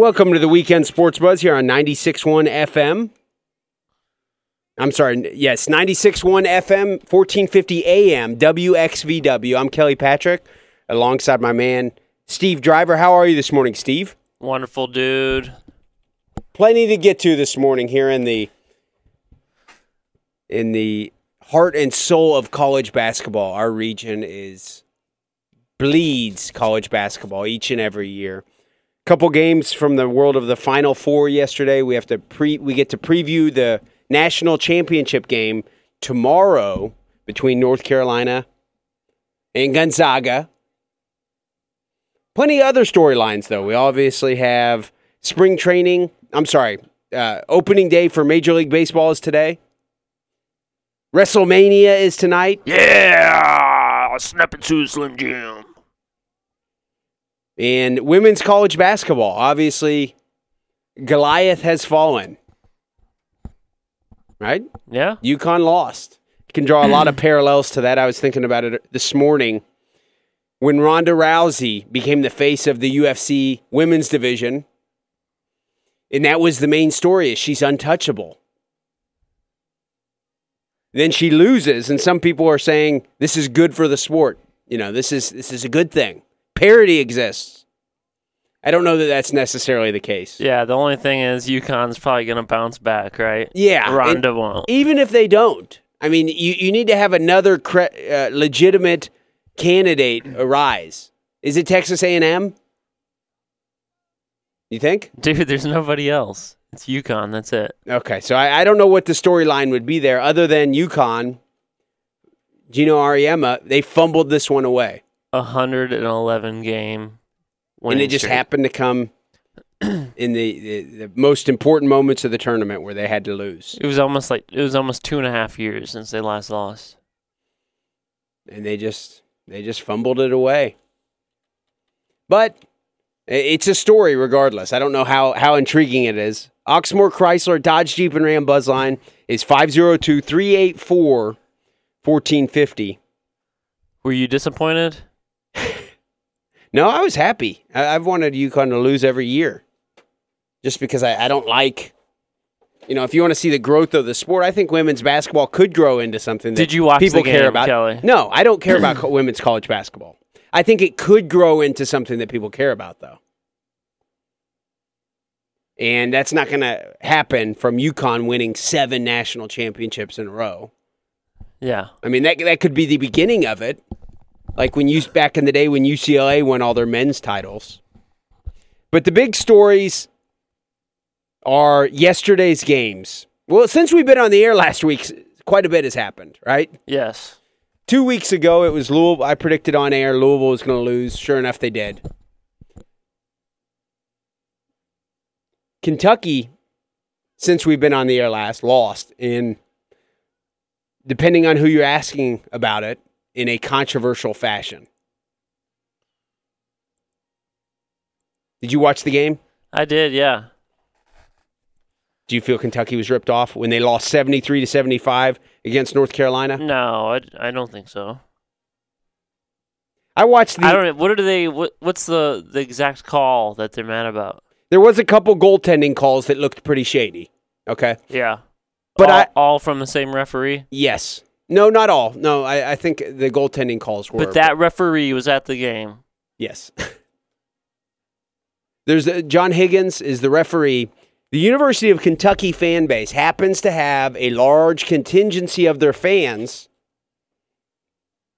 Welcome to the Weekend Sports Buzz here on 96.1 FM. I'm sorry, yes, 96.1 FM, 1450 AM, WXVW. I'm Kelly Patrick, alongside my man, Steve Driver. How are you this morning, Steve? Wonderful dude. Plenty to get to this morning here in the in the heart and soul of college basketball. Our region is bleeds college basketball each and every year. Couple games from the world of the Final Four yesterday. We have to pre we get to preview the national championship game tomorrow between North Carolina and Gonzaga. Plenty other storylines though. We obviously have spring training. I'm sorry, uh, opening day for Major League Baseball is today. WrestleMania is tonight. Yeah, snap into Slim Jim. And women's college basketball, obviously, Goliath has fallen. Right? Yeah, UConn lost. You can draw a lot of parallels to that. I was thinking about it this morning when Ronda Rousey became the face of the UFC women's division. And that was the main story is she's untouchable. Then she loses, and some people are saying this is good for the sport. You know, this is this is a good thing. Parity exists. I don't know that that's necessarily the case. yeah. The only thing is, UConn's probably gonna bounce back, right? Yeah, and Ronda won't. even if they don't, I mean, you, you need to have another cre- uh, legitimate candidate arise. Is it Texas A&M? You think? Dude, there's nobody else. It's UConn. That's it. Okay, so I, I don't know what the storyline would be there other than UConn, Geno Auriemma, they fumbled this one away. A hundred and eleven game. and it just streak. happened to come in the, the, the most important moments of the tournament where they had to lose. It was almost like it was almost two and a half years since they last lost. and they just they just fumbled it away. But it's a story regardless. I don't know how how intriguing it is. Oxmoor Chrysler Dodge Jeep and Ram Buzzline is 502-384-1450. Were you disappointed? No, I was happy. I, I've wanted UConn to lose every year. Just because I, I don't like you know, if you want to see the growth of the sport, I think women's basketball could grow into something that Did you watch people the care about. Kelly? No, I don't care about women's college basketball. I think it could grow into something that people care about, though. And that's not going to happen from UConn winning seven national championships in a row. Yeah. I mean, that that could be the beginning of it. Like when you back in the day when UCLA won all their men's titles. But the big stories are yesterday's games. Well, since we've been on the air last week, quite a bit has happened, right? Yes. Two weeks ago, it was Louisville. I predicted on air Louisville was going to lose. Sure enough, they did. Kentucky, since we've been on the air last, lost in, depending on who you're asking about it, in a controversial fashion. Did you watch the game? I did. Yeah. Do you feel Kentucky was ripped off when they lost 73 to 75 against North Carolina? No, I, I don't think so. I watched the I don't. What are they? What, what's the the exact call that they're mad about? There was a couple goaltending calls that looked pretty shady. Okay. Yeah. But all, I- all from the same referee. Yes. No, not all. No, I, I think the goaltending calls were. But that referee was at the game. Yes. There's uh, John Higgins is the referee. The University of Kentucky fan base happens to have a large contingency of their fans,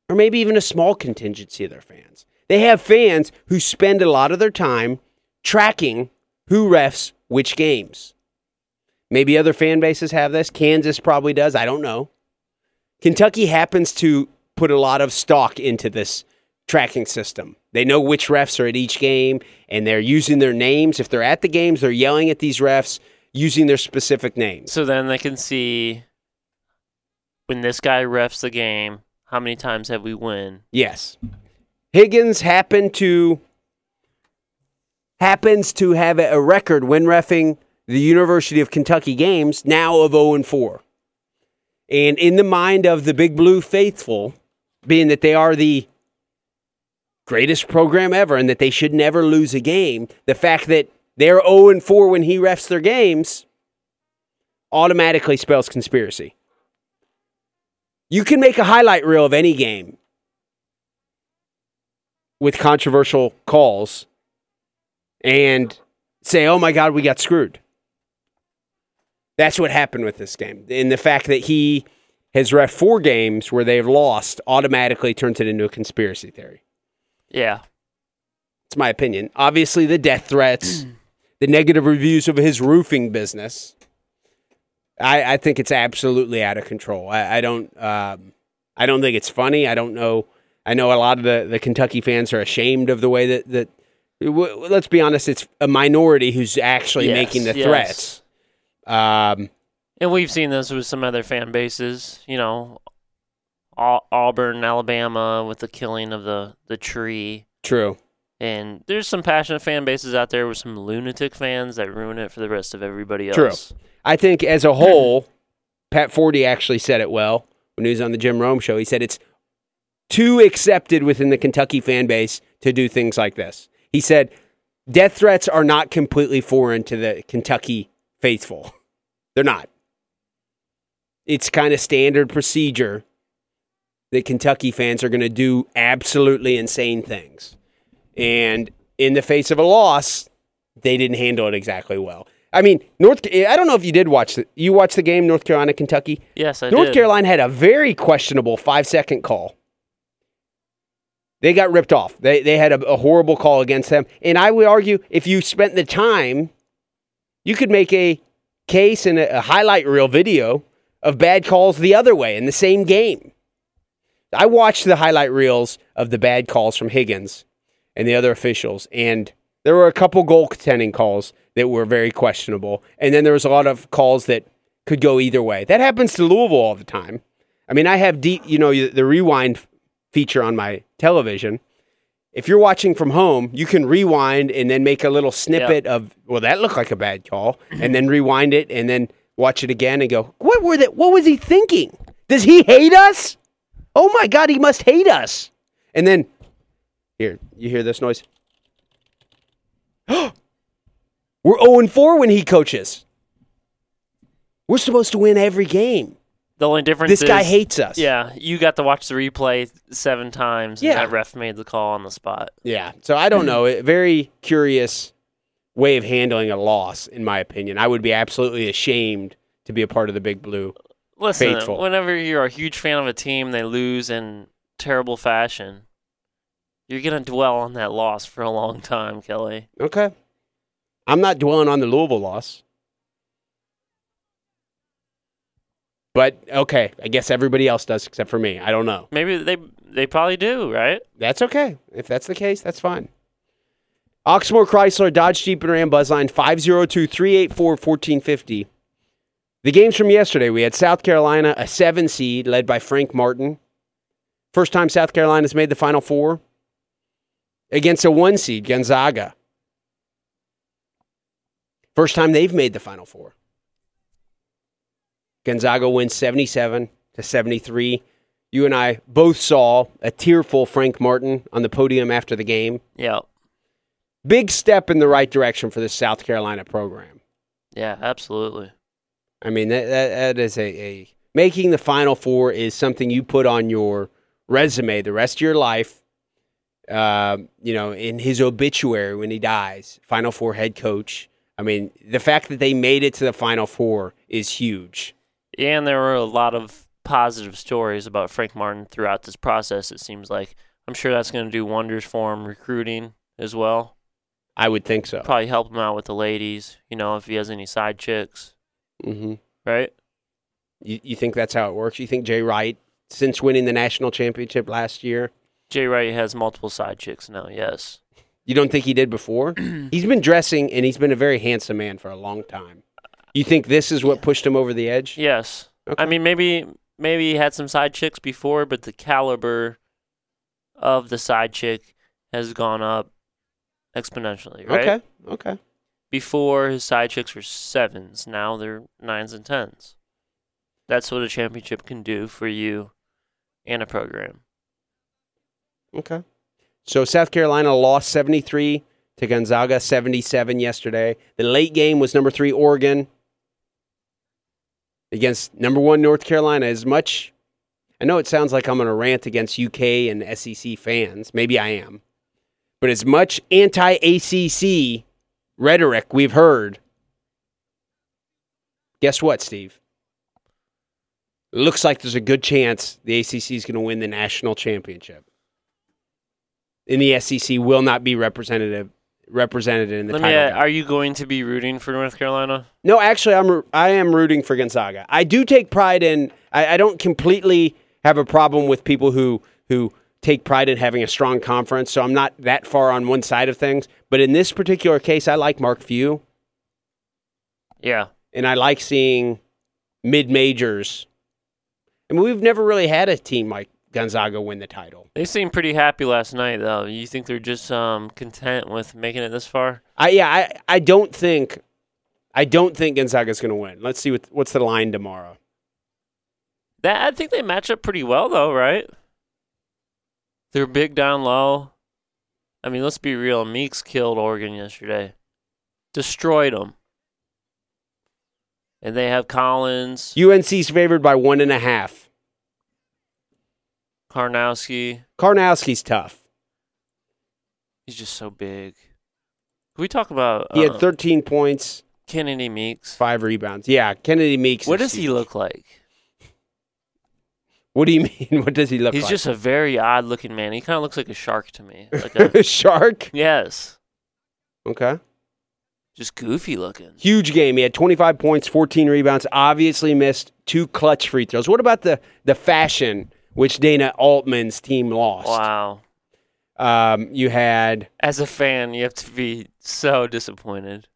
or maybe even a small contingency of their fans. They have fans who spend a lot of their time tracking who refs which games. Maybe other fan bases have this. Kansas probably does. I don't know. Kentucky happens to put a lot of stock into this tracking system. They know which refs are at each game and they're using their names. If they're at the games, they're yelling at these refs using their specific names. So then they can see when this guy refs the game, how many times have we won? Yes. Higgins happened to happens to have a record when refing the University of Kentucky games now of 0 and 4. And in the mind of the Big Blue faithful, being that they are the greatest program ever and that they should never lose a game, the fact that they're 0 and 4 when he refs their games automatically spells conspiracy. You can make a highlight reel of any game with controversial calls and say, oh my God, we got screwed. That's what happened with this game. And the fact that he has ref four games where they've lost automatically turns it into a conspiracy theory. Yeah. It's my opinion. Obviously, the death threats, the negative reviews of his roofing business. I, I think it's absolutely out of control. I, I don't. Um, I don't think it's funny. I don't know. I know a lot of the, the Kentucky fans are ashamed of the way that that. w- Let's be honest. It's a minority who's actually Yes, making the yes. threats. Um, And we've seen this with some other fan bases, you know, Au- Auburn, Alabama, with the killing of the, the tree. true. And there's some passionate fan bases out there with some lunatic fans that ruin it for the rest of everybody else. True. I think as a whole, Pat Forde actually said it well when he was on the Jim Rome show. He said it's too accepted within the Kentucky fan base to do things like this. He said death threats are not completely foreign to the Kentucky faithful. They're not. It's kind of standard procedure that Kentucky fans are going to do absolutely insane things. And in the face of a loss, they didn't handle it exactly well. I mean, North. I don't know if you did watch the. You watched the game, North Carolina, Kentucky. Yes, I did. North did. Carolina had a very questionable five second call. They got ripped off. They they had a, a horrible call against them, and I would argue if you spent the time, you could make a case and a, highlight reel video of bad calls the other way in the same game. I watched the highlight reels of the bad calls from Higgins and the other officials, and there were a couple goaltending calls that were very questionable, and then there was a lot of calls that could go either way. That happens to Louisville all the time. I mean, I have deep, you know, the rewind feature on my television. If you're watching from home, you can rewind and then make a little snippet of, well, that looked like a bad call, and then rewind it and then watch it again and go, what were that? What was he thinking? Does he hate us? Oh my God, he must hate us. And then, here, you hear this noise? We're 0 4 when he coaches. We're supposed to win every game. The only difference This is guy hates us. Yeah, you got to watch the replay seven times. And Yeah. that ref made the call on the spot. Yeah. So I don't know. Very curious way of handling a loss, in my opinion. I would be absolutely ashamed to be a part of the Big Blue. Listen, Faithful. whenever you're a huge fan of a team, they lose in terrible fashion. You're gonna dwell on that loss for a long time, Kelly. Okay. I'm not dwelling on the Louisville loss. But okay, I guess everybody else does except for me. I don't know. Maybe they they probably do, right? That's okay. If that's the case, that's fine. Oxmoor Chrysler, Dodge Jeep and Ram Buzzline 502 384 1450. The games from yesterday, we had South Carolina, a seven seed led by Frank Martin. First time South Carolina's made the Final Four against a one seed, Gonzaga. First time they've made the Final Four. Gonzaga wins 77 to 73. You and I both saw a tearful Frank Martin on the podium after the game. Yeah, Big step in the right direction for the South Carolina program. yeah, absolutely. I mean, that, that, that is a, a making the Final Four is something you put on your resume the rest of your life. Um, you know, in his obituary when he dies, Final Four head coach. I mean, the fact that they made it to the Final Four is huge. And there were a lot of positive stories about Frank Martin throughout this process. It seems like I'm sure that's going to do wonders for him recruiting as well. I would think so. Probably help him out with the ladies. You know, if he has any side chicks, Mm-hmm. right? You, you think that's how it works? You think Jay Wright, since winning the national championship last year, Jay Wright has multiple side chicks now. Yes. you don't think he did before? he's been dressing and he's been a very handsome man for a long time. You think this is what pushed him over the edge? Yes. Okay. I mean, maybe maybe he had some side chicks before, but the caliber of the side chick has gone up exponentially, right? Okay. Okay. Before his side chicks were sevens, now they're nines and tens. That's what a championship can do for you and a program. Okay. So South Carolina lost 73 to Gonzaga 77 yesterday. The late game was number three Oregon against number one North Carolina. As much, I know it sounds like I'm on a rant against UK and SEC fans. Maybe I am. But as much anti ACC rhetoric we've heard, guess what, Steve? It looks like there's a good chance the ACC is going to win the national championship. And the SEC will not be representative represented in the Let me. Uh, are you going to be rooting for North Carolina? No, actually, I'm I am rooting for Gonzaga. I do take pride in. I, I don't completely have a problem with people who who take pride in having a strong conference. So I'm not that far on one side of things. But in this particular case, I like Mark Few, Yeah. and I like seeing mid majors. I mean, we've never really had a team like Gonzaga win the title. They seemed pretty happy last night, though. You think they're just um, content with making it this far? I yeah, I, I don't think I don't think Gonzaga's going to win. Let's see what what's the line tomorrow. That I think they match up pretty well, though, right? They're big down low. I mean, let's be real. Meeks killed Oregon yesterday, destroyed them, and they have Collins, UNC's favored by one and a half. Karnowski. Karnowski's tough. He's just so big. Can we talk about He uh, had 13 points, Kennedy Meeks? five rebounds. Yeah, Kennedy Meeks. What is does he huge. look like? What do you mean? What does he look like? He's like? just a very odd looking man. He kind of looks like a shark to me. Like a, a shark. yes, Okay. just goofy looking. Huge game. He had 25 points, 14 rebounds. Obviously missed two clutch free throws. What about the the fashion which Dana Altman's team lost? Wow. Um, you had As a fan, you have to be so disappointed.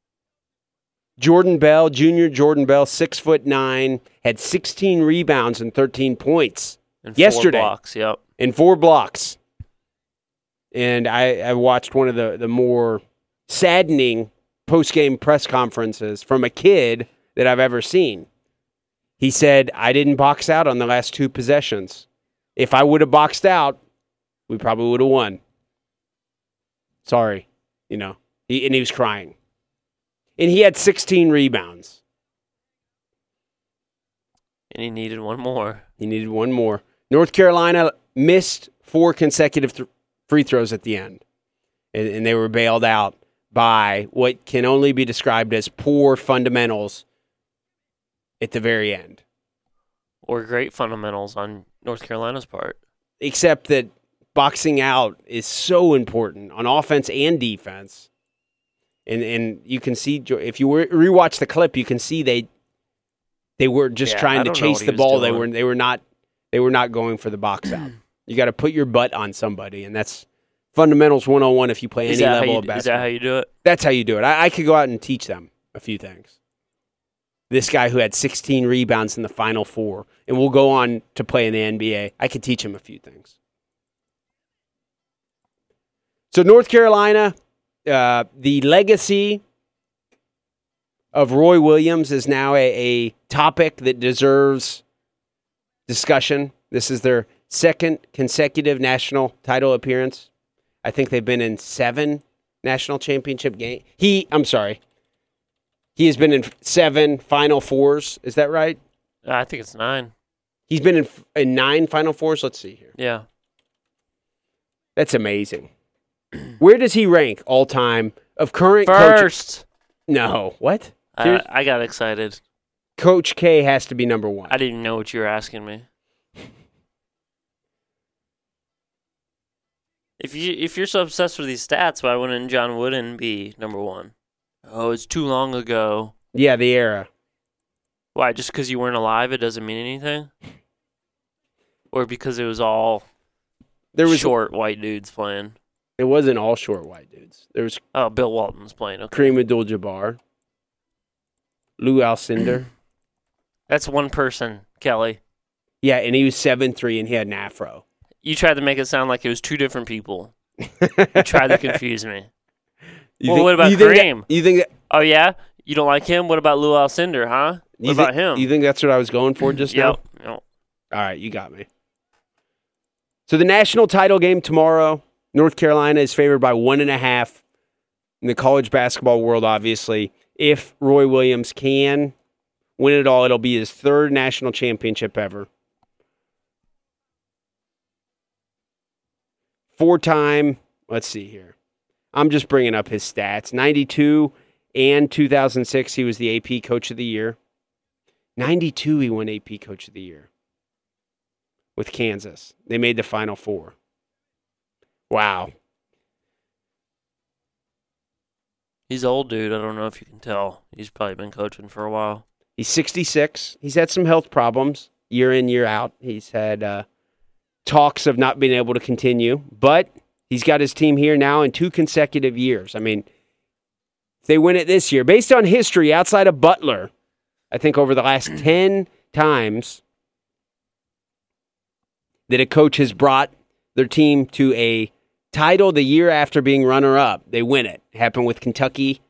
Jordan Bell, junior Jordan Bell, six foot nine, had 16 rebounds and 13 points And Yesterday. Blocks, yep. and four blocks. And I, I watched one of the, the more saddening post game press conferences from a kid that I've ever seen. He said, I didn't box out on the last two possessions. If I would have boxed out, we probably would have won. Sorry. You know, he, and he was crying. And he had 16 rebounds. And he needed one more. He needed one more. North Carolina missed four consecutive th- free throws at the end, and, and they were bailed out by what can only be described as poor fundamentals at the very end. Or great fundamentals on North Carolina's part. Except that boxing out is so important on offense and defense. And and you can see if you were rewatch the clip, you can see they they were just Yeah, trying to chase the was ball. They were they were not they were not going for the box out. You got to put your butt on somebody, and that's fundamentals 101 if you play Is any level you, of basketball. is that how you do it? that's how you do it. I, I could go out and teach them a few things. This guy who had 16 rebounds in the final four and will go on to play in the NBA, I could teach him a few things. So, North Carolina, uh, the legacy of Roy Williams is now a, a topic that deserves discussion. This is their second consecutive national title appearance. I think they've been in seven national championship game. He, I'm sorry, he has been in seven Final Fours. Is that right? Uh, I think it's nine. He's been in, in nine Final Fours. Let's see here. Yeah. That's amazing. Where does he rank all time of current coach? First. No, what? Uh, I, I got excited. Coach K has to be number one. I didn't know what you were asking me. If you if you're so obsessed with these stats, why wouldn't John Wooden be number one? Oh, it's too long ago. yeah, the era. Why? Just because you weren't alive, it doesn't mean anything. Or because it was all There was short white dudes playing. It wasn't all short white dudes. There was Oh, Bill Walton's playing. Okay, Kareem Abdul-Jabbar, Lou Alcindor. that's one person, Kelly. yeah, and he was seven three, and he had an afro. You tried to make it sound like it was two different people. You tried to confuse me. You Well, what about you think that- Kareem? you think that? Oh yeah, you don't like him? What about Lou Alcindor, huh? What about think, him? You think that's what I was going for just now? Yep. yep. All right, you got me. So the national title game tomorrow, North Carolina is favored by one and a half in the college basketball world, obviously. If Roy Williams can win it all, it'll be his third national championship ever. Four time, let's see here. I'm just bringing up his stats 92 and 2006, he was the AP Coach of the Year. 92, he won AP Coach of the Year with Kansas. They made the Final Four. Wow. He's old, dude. I don't know if you can tell. He's probably been coaching for a while. He's 66. He's had some health problems year in, year out. He's had uh, talks of not being able to continue, but he's got his team here now in two consecutive years. I mean, if they win it this year, based on history outside of Butler, I think over the last 10 times that a coach has brought their team to a title the year after being runner up, they win it. it happened with Kentucky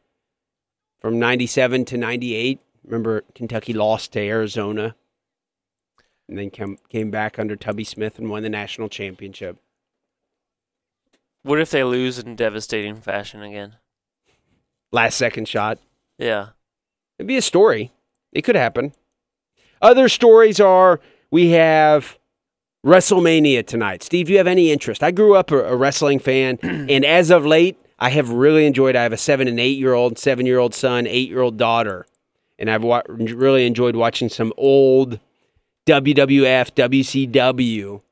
from 97 to 98. Remember, Kentucky lost to Arizona and then came, came back under Tubby Smith and won the national championship. What if they lose in devastating fashion again? Last second shot. Yeah. It'd be a story. It could happen. Other stories are we have WrestleMania tonight. Steve, do you have any interest? I grew up a, a wrestling fan, and as of late, I have really enjoyed. I have a seven and eight year old, seven year old son, eight year old daughter, and I've wa- really enjoyed watching some old WWF, WCW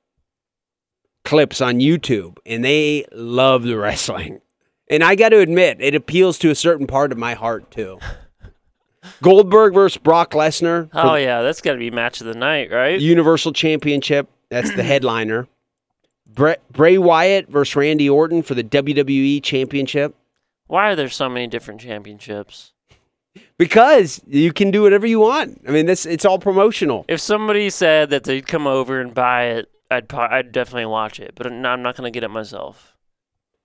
clips on YouTube, and they love the wrestling. And I got to admit, it appeals to a certain part of my heart too. Goldberg versus Brock Lesnar. Oh yeah, that's got to be match of the night, right? Universal Championship. That's the headliner. Bray, Bray Wyatt versus Randy Orton for the WWE Championship. Why are there so many different championships? Because you can do whatever you want. I mean, this it's all promotional. If somebody said that they'd come over and buy it, I'd I'd definitely watch it, but I'm not, going to get it myself.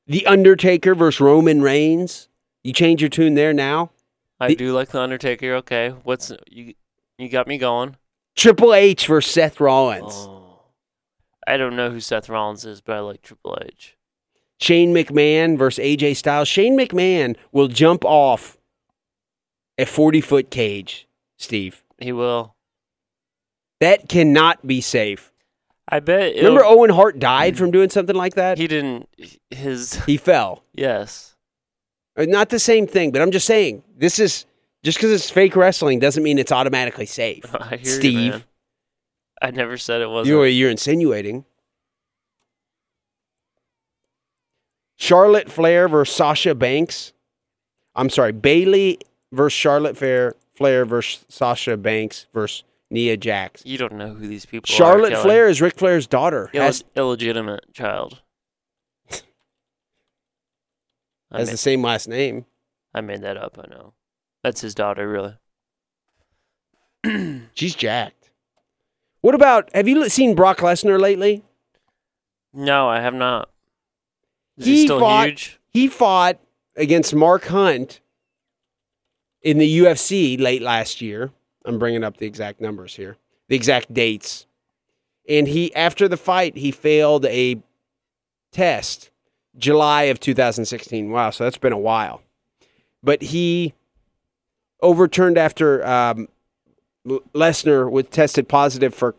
The Undertaker versus Roman Reigns. You change your tune there now. I The- do like the Undertaker. Okay, what's you? You got me going. Triple H versus Seth Rollins. Oh, I don't know who Seth Rollins is, but I like Triple H. Shane McMahon versus AJ Styles. Shane McMahon will jump off a 40 foot cage, Steve. He will. That cannot be safe. I bet. Remember Owen Hart died from doing something like that? he didn't. His He fell. yes. Uh, Not the same thing, but I'm just saying this is just because it's fake wrestling doesn't mean it's automatically safe. I hear Steve. you. I never said it wasn't. You're, you're insinuating. Charlotte Flair versus Sasha Banks. I'm sorry, Bayley versus Charlotte Flair. Flair versus Sasha Banks versus Nia Jax. You don't know who these people are. Charlotte Flair is Ric Flair's daughter. Ill- Has, illegitimate child. I has made, the same last name. I made that up. I know. That's his daughter, really. She's jacked. What about? Have you seen Brock Lesnar lately? No, I have not. Is He he, still fought- huge? He fought against Mark Hunt in the UFC late last year. I'm bringing up the exact numbers here, the exact dates. And he, after the fight, he failed a test, July of 2016. Wow, so that's been a while. But he overturned after um, Lesnar was tested positive for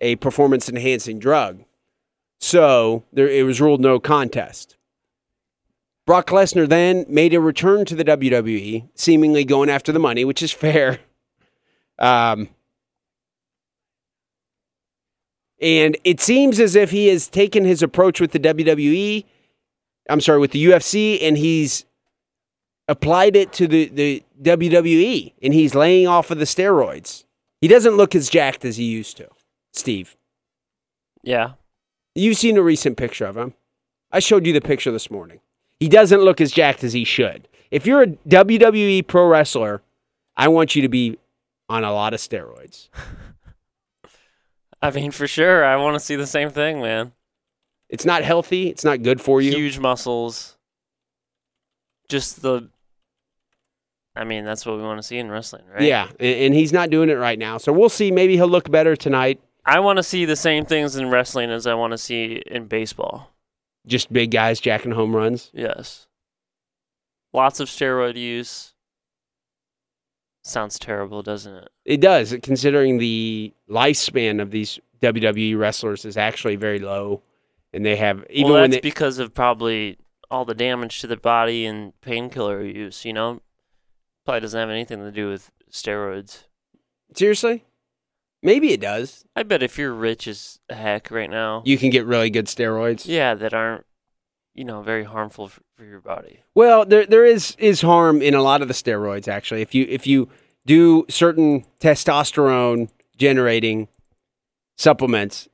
a performance enhancing drug. So there, it was ruled no contest. Brock Lesnar then made a return to the WWE, seemingly going after the money, which is fair. Um, and it seems as if he has taken his approach with the WWE, I'm sorry, with the UFC, and he's applied it to the, the WWE, and he's laying off of the steroids. He doesn't look as jacked as he used to, Steve. Yeah. You've seen a recent picture of him. I showed you the picture this morning. He doesn't look as jacked as he should. If you're a WWE pro wrestler, I want you to be on a lot of steroids. I mean, for sure. I want to see the same thing, man. It's not healthy. It's not good for you. Huge muscles. Just the. I mean, that's what we want to see in wrestling, right? Yeah, and, and he's not doing it right now. So we'll see. Maybe he'll look better tonight. I want to see the same things in wrestling as I want to see in baseball. Just big guys jacking home runs. Yes. Lots of steroid use. Sounds terrible, doesn't it? It does, considering the lifespan of these WWE wrestlers is actually very low, and they have even well, when that's they, because of probably all the damage to the body and painkiller use. You know, probably doesn't have anything to do with steroids. seriously, maybe it does. I bet if you're rich as heck right now, You can get really good steroids. yeah, that aren't you know very harmful for, for your body. Well, there there is is harm in a lot of the steroids actually. If you if you do certain testosterone generating supplements,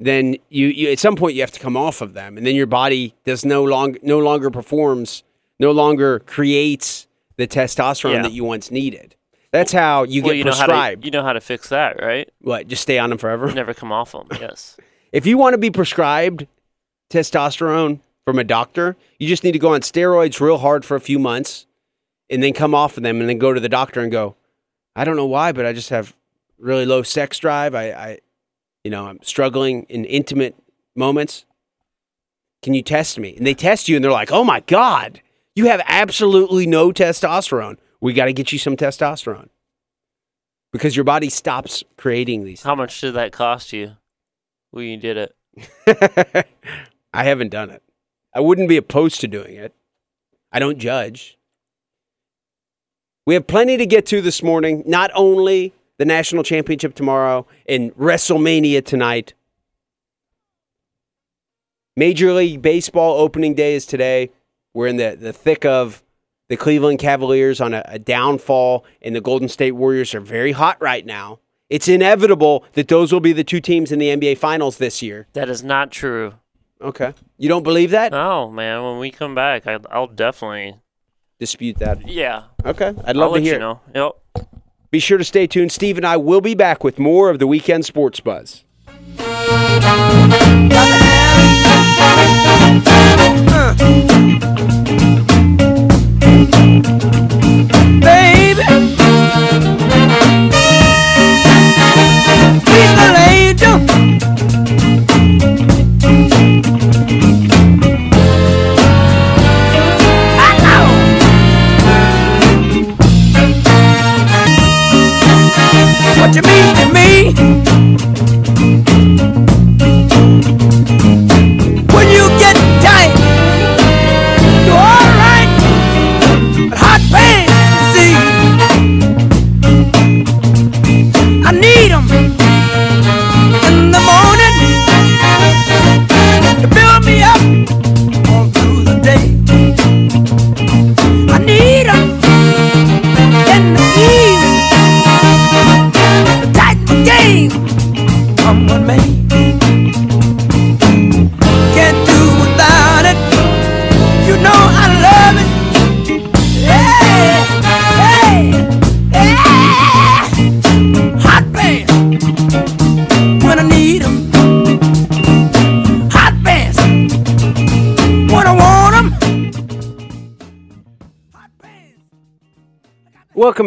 then you, you at some point you have to come off of them, and then your body does no long no longer performs, no longer creates the testosterone Yeah. that you once needed. That's how you well, get you know prescribed. to you know how to fix that, right? what? Just stay on them forever. Never come off them. Yes. If you want to be prescribed testosterone from a doctor, you just need to go on steroids real hard for a few months and then come off of them and then go to the doctor and go, I don't know why, but I just have really low sex drive. I, I you know, I'm struggling in intimate moments. Can you test me? And they test you and they're like, oh my God, you have absolutely no testosterone. We got to get you some testosterone because your body stops creating these. How much did that cost you when you did it? I haven't done it. I wouldn't be opposed to doing it. I don't judge. We have plenty to get to this morning. Not only the national championship tomorrow and WrestleMania tonight. Major League Baseball opening day is today. We're in the, the thick of the Cleveland Cavaliers on a, a downfall, and the Golden State Warriors are very hot right now. It's inevitable that those will be the two teams in the NBA Finals this year. That is not true. Okay. You don't believe that? No, man. When we come back, I, I'll definitely. Dispute that. Yeah. Okay. I'd I'll love to hear. you know. Yep. Be sure to stay tuned. Steve and I will be back with more of the weekend sports buzz. baby.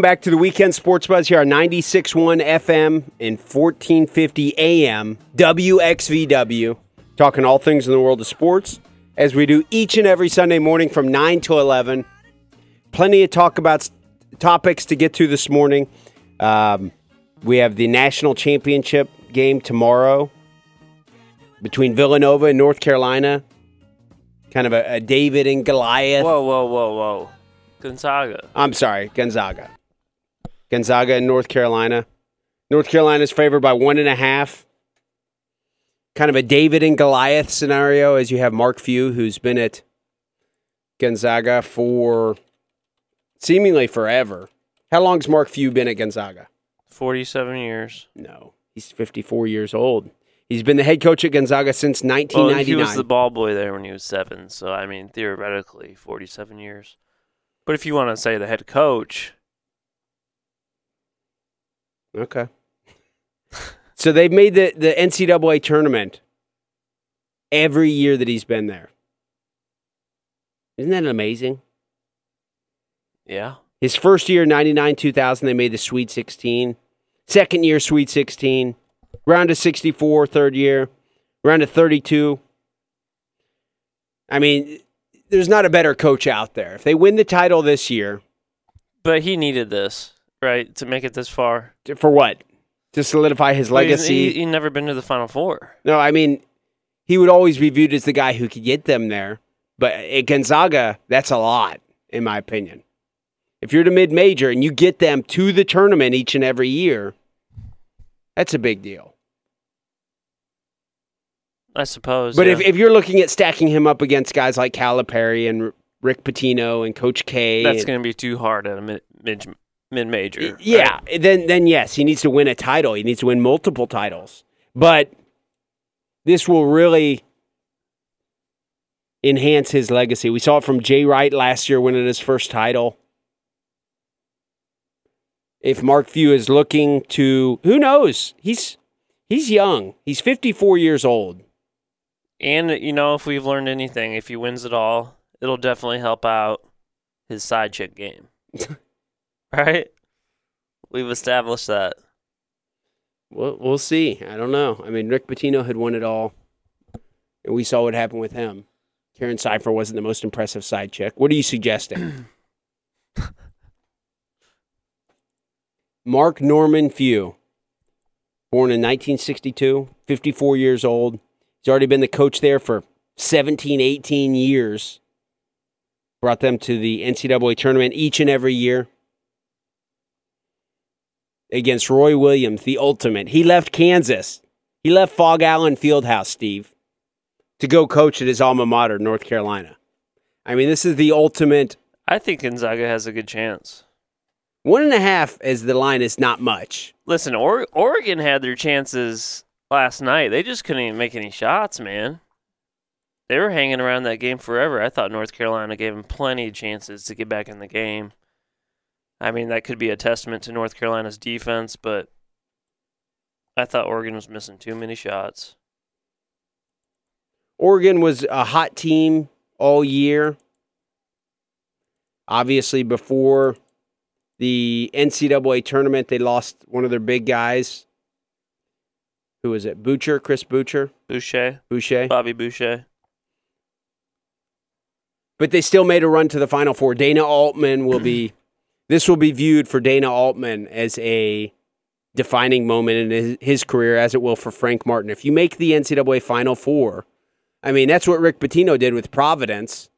Back to the weekend sports buzz here on 96.1 FM and 1450 AM WXVW, talking all things in the world of sports as we do each and every Sunday morning from 9 to 11. Plenty of talk about topics to get to this morning. Um, we have the national championship game tomorrow between Villanova and North Carolina. Kind of a, a David and Goliath. Whoa, whoa, whoa, whoa. Gonzaga. I'm sorry, Gonzaga. Gonzaga in North Carolina. North Carolina is favored by one and a half. Kind of a David and Goliath scenario as you have Mark Few, who's been at Gonzaga for seemingly forever. How long's Mark Few been at Gonzaga? 47 years. No, he's 54 years old. He's been the head coach at Gonzaga since Well, 1999. he was the ball boy there when he was seven. So, I mean, theoretically, 47 years. But if you want to say the head coach, Okay. so they've made the, the NCAA tournament every year that he's been there. Isn't that amazing? yeah. His first year, 99 2000, they made the Sweet 16. Second year, Sweet 16. Round of 64, third year. Round of 32. I mean, there's not a better coach out there. If they win the title this year, But he needed this, right, to make it this far. for what? To solidify his Well, he's- legacy? He, he never been to the Final Four. No, I mean, he would always be viewed as the guy who could get them there. But at Gonzaga, that's a lot, in my opinion. If you're the mid major and you get them to the tournament each and every year, that's a big deal. I suppose. But yeah. if, if you're looking at stacking him up against guys like Calipari and Rick Pitino and Coach K, that's going to be too hard at a mid mid, mid major. yeah, then then yes, he needs to win a title. He needs to win multiple titles. But this will really enhance his legacy. We saw it from Jay Wright last year winning his first title. If Mark Few is looking to who knows? He's he's young. He's 54 years old. And you know, if we've learned anything, if he wins it all, it'll definitely help out his side chick game. right? We've established that. We'll, we'll see. I don't know. I mean, Rick Pitino had won it all, and we saw what happened with him. Karen Sypher wasn't the most impressive side chick. What are you suggesting? Mark Norman Few, born in 1962, 54 years old. He's already been the coach there for 17, 18 years. Brought them to the NCAA tournament each and every year against Roy Williams, the ultimate. He left Kansas. He left Phog Allen Fieldhouse, Steve, to go coach at his alma mater, North Carolina. I mean, this is the ultimate. I think Gonzaga has a good chance. One and a half as the line is not much. Listen, or- Oregon had their chances last night. They just couldn't even make any shots, man. They were hanging around that game forever. I thought North Carolina gave them plenty of chances to get back in the game. I mean, that could be a testament to North Carolina's defense, but I thought Oregon was missing too many shots. Oregon was a hot team all year. Obviously, before the NCAA tournament, they lost one of their big guys. Who was it? Butcher, Chris Butcher, Boucher, Boucher. Bobby Boucher. but they still made a run to the final four. Dana Altman will be this will be viewed for Dana Altman as a defining moment in his, career, as it will for Frank Martin. If you make the NCAA Final Four, I mean that's what Rick Pitino did with Providence.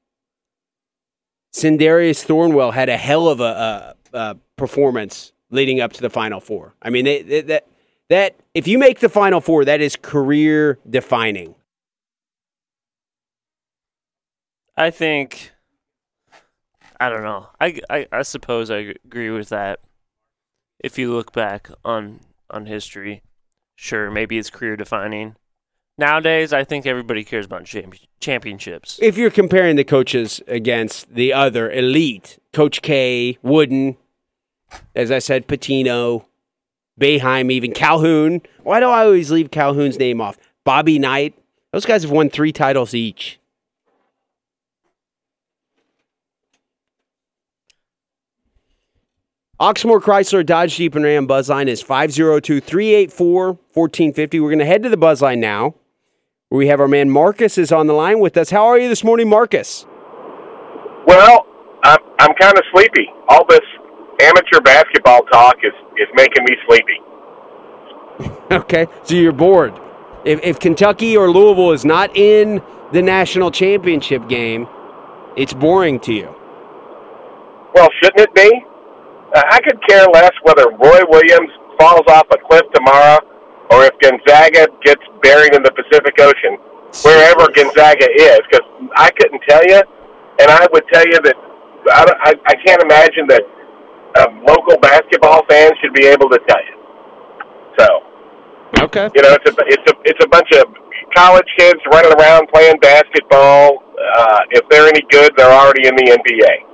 Sindarius Thornwell had a hell of a, a, a performance leading up to the Final Four. I mean they, they, that that if you make the Final Four, that is career defining. I think I don't know. I, I, I suppose I agree with that. If you look back on on history, sure, maybe it's career defining. Nowadays, I think everybody cares about champ- championships. if you're comparing the coaches against the other elite, Coach K, Wooden, as I said, Pitino, Boeheim, even Calhoun. Why do I always leave Calhoun's name off? Bobby Knight. Those guys have won three titles each. Oxmoor Chrysler Dodge Jeep and Ram Buzzline is 502 384 1450. We're going to head to the Buzzline now. where We have our man Marcus is on the line with us. How are you this morning, Marcus? Well, I'm I'm kind of sleepy. All this amateur basketball talk is is making me sleepy. Okay, so you're bored. If, if Kentucky or Louisville is not in the national championship game, it's boring to you. Well, shouldn't it be? Uh, I could care less whether Roy Williams falls off a cliff tomorrow or if Gonzaga gets buried in the Pacific Ocean, wherever Gonzaga is, because I couldn't tell you, and I would tell you that I, don't- I, I can't imagine that um, local basketball fans should be able to tell you. So. Okay. You know, it's a it's a it's a bunch of college kids running around playing basketball. Uh, if they're any good, they're already in the NBA.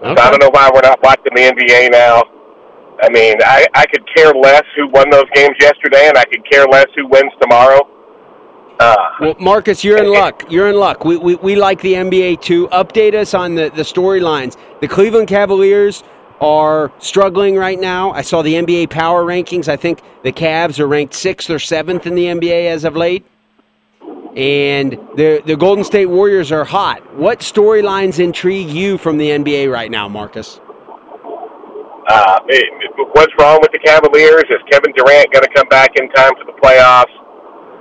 So I don't know why we're not watching the NBA now. I mean, I I could care less who won those games yesterday, and I could care less who wins tomorrow. Uh, Well, Marcus, you're in luck. You're in luck. We, we, we like the NBA too. Update us on the, the storylines. The Cleveland Cavaliers are struggling right now. I saw the NBA power rankings. I think the Cavs are ranked sixth or seventh in the NBA as of late. And the the Golden State Warriors are hot. What storylines intrigue you from the NBA right now, Marcus? Uh, what's wrong with the Cavaliers? Is Kevin Durant going to come back in time for the playoffs?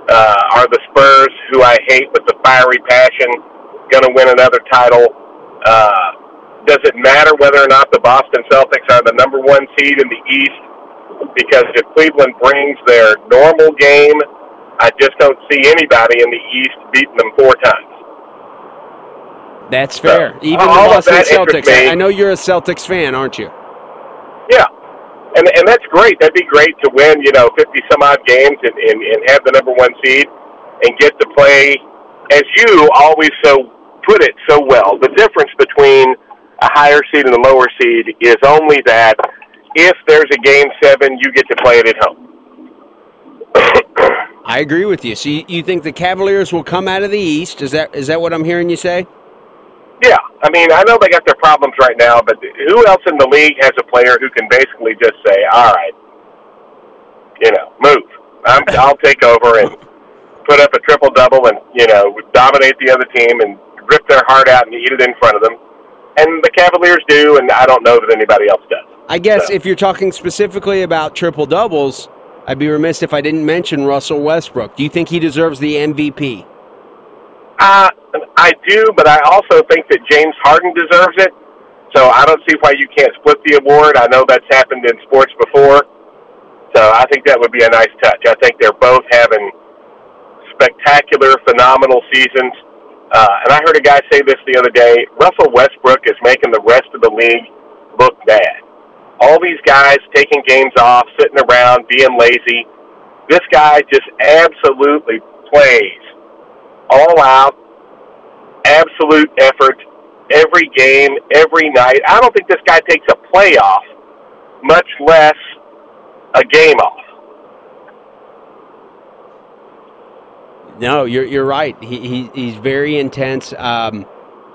Uh, are the Spurs, who I hate with the fiery passion, going to win another title? Uh, does it matter whether or not the Boston Celtics are the number one seed in the East? Because if Cleveland brings their normal game, I just don't see anybody in the East beating them four times. That's fair. Even all the that Celtics. I. I know you're a Celtics fan, aren't you? Yeah. And, and that's great. That'd be great to win, you know, 50 some odd games and, and, and have the number one seed and get to play, as you always so put it so well. The difference between a higher seed and a lower seed is only that if there's a game seven, you get to play it at home. I agree with you. So you, you think the Cavaliers will come out of the East? Is that is that what I'm hearing you say? Yeah, I mean, I know they got their problems right now, but who else in the league has a player who can basically just say, "All right, you know, move. I'm, I'll take over and put up a triple double, and you know, dominate the other team and rip their heart out and eat it in front of them." And the Cavaliers do, and I don't know that anybody else does. I guess So- if you're talking specifically about triple doubles, I'd be remiss if I didn't mention Russell Westbrook. Do you think he deserves the MVP? Uh, I do, but I also think that James Harden deserves it. So I don't see why you can't split the award. I know that's happened in sports before. So I think that would be a nice touch. I think they're both having spectacular, phenomenal seasons. Uh, and I heard a guy say this the other day Russell Westbrook is making the rest of the league look bad. All these guys taking games off, sitting around, being lazy. This guy just absolutely plays all out, absolute effort every game, every night. I don't think this guy takes a playoff, much less a game off. No, you're you're right. He, he he's very intense. Um,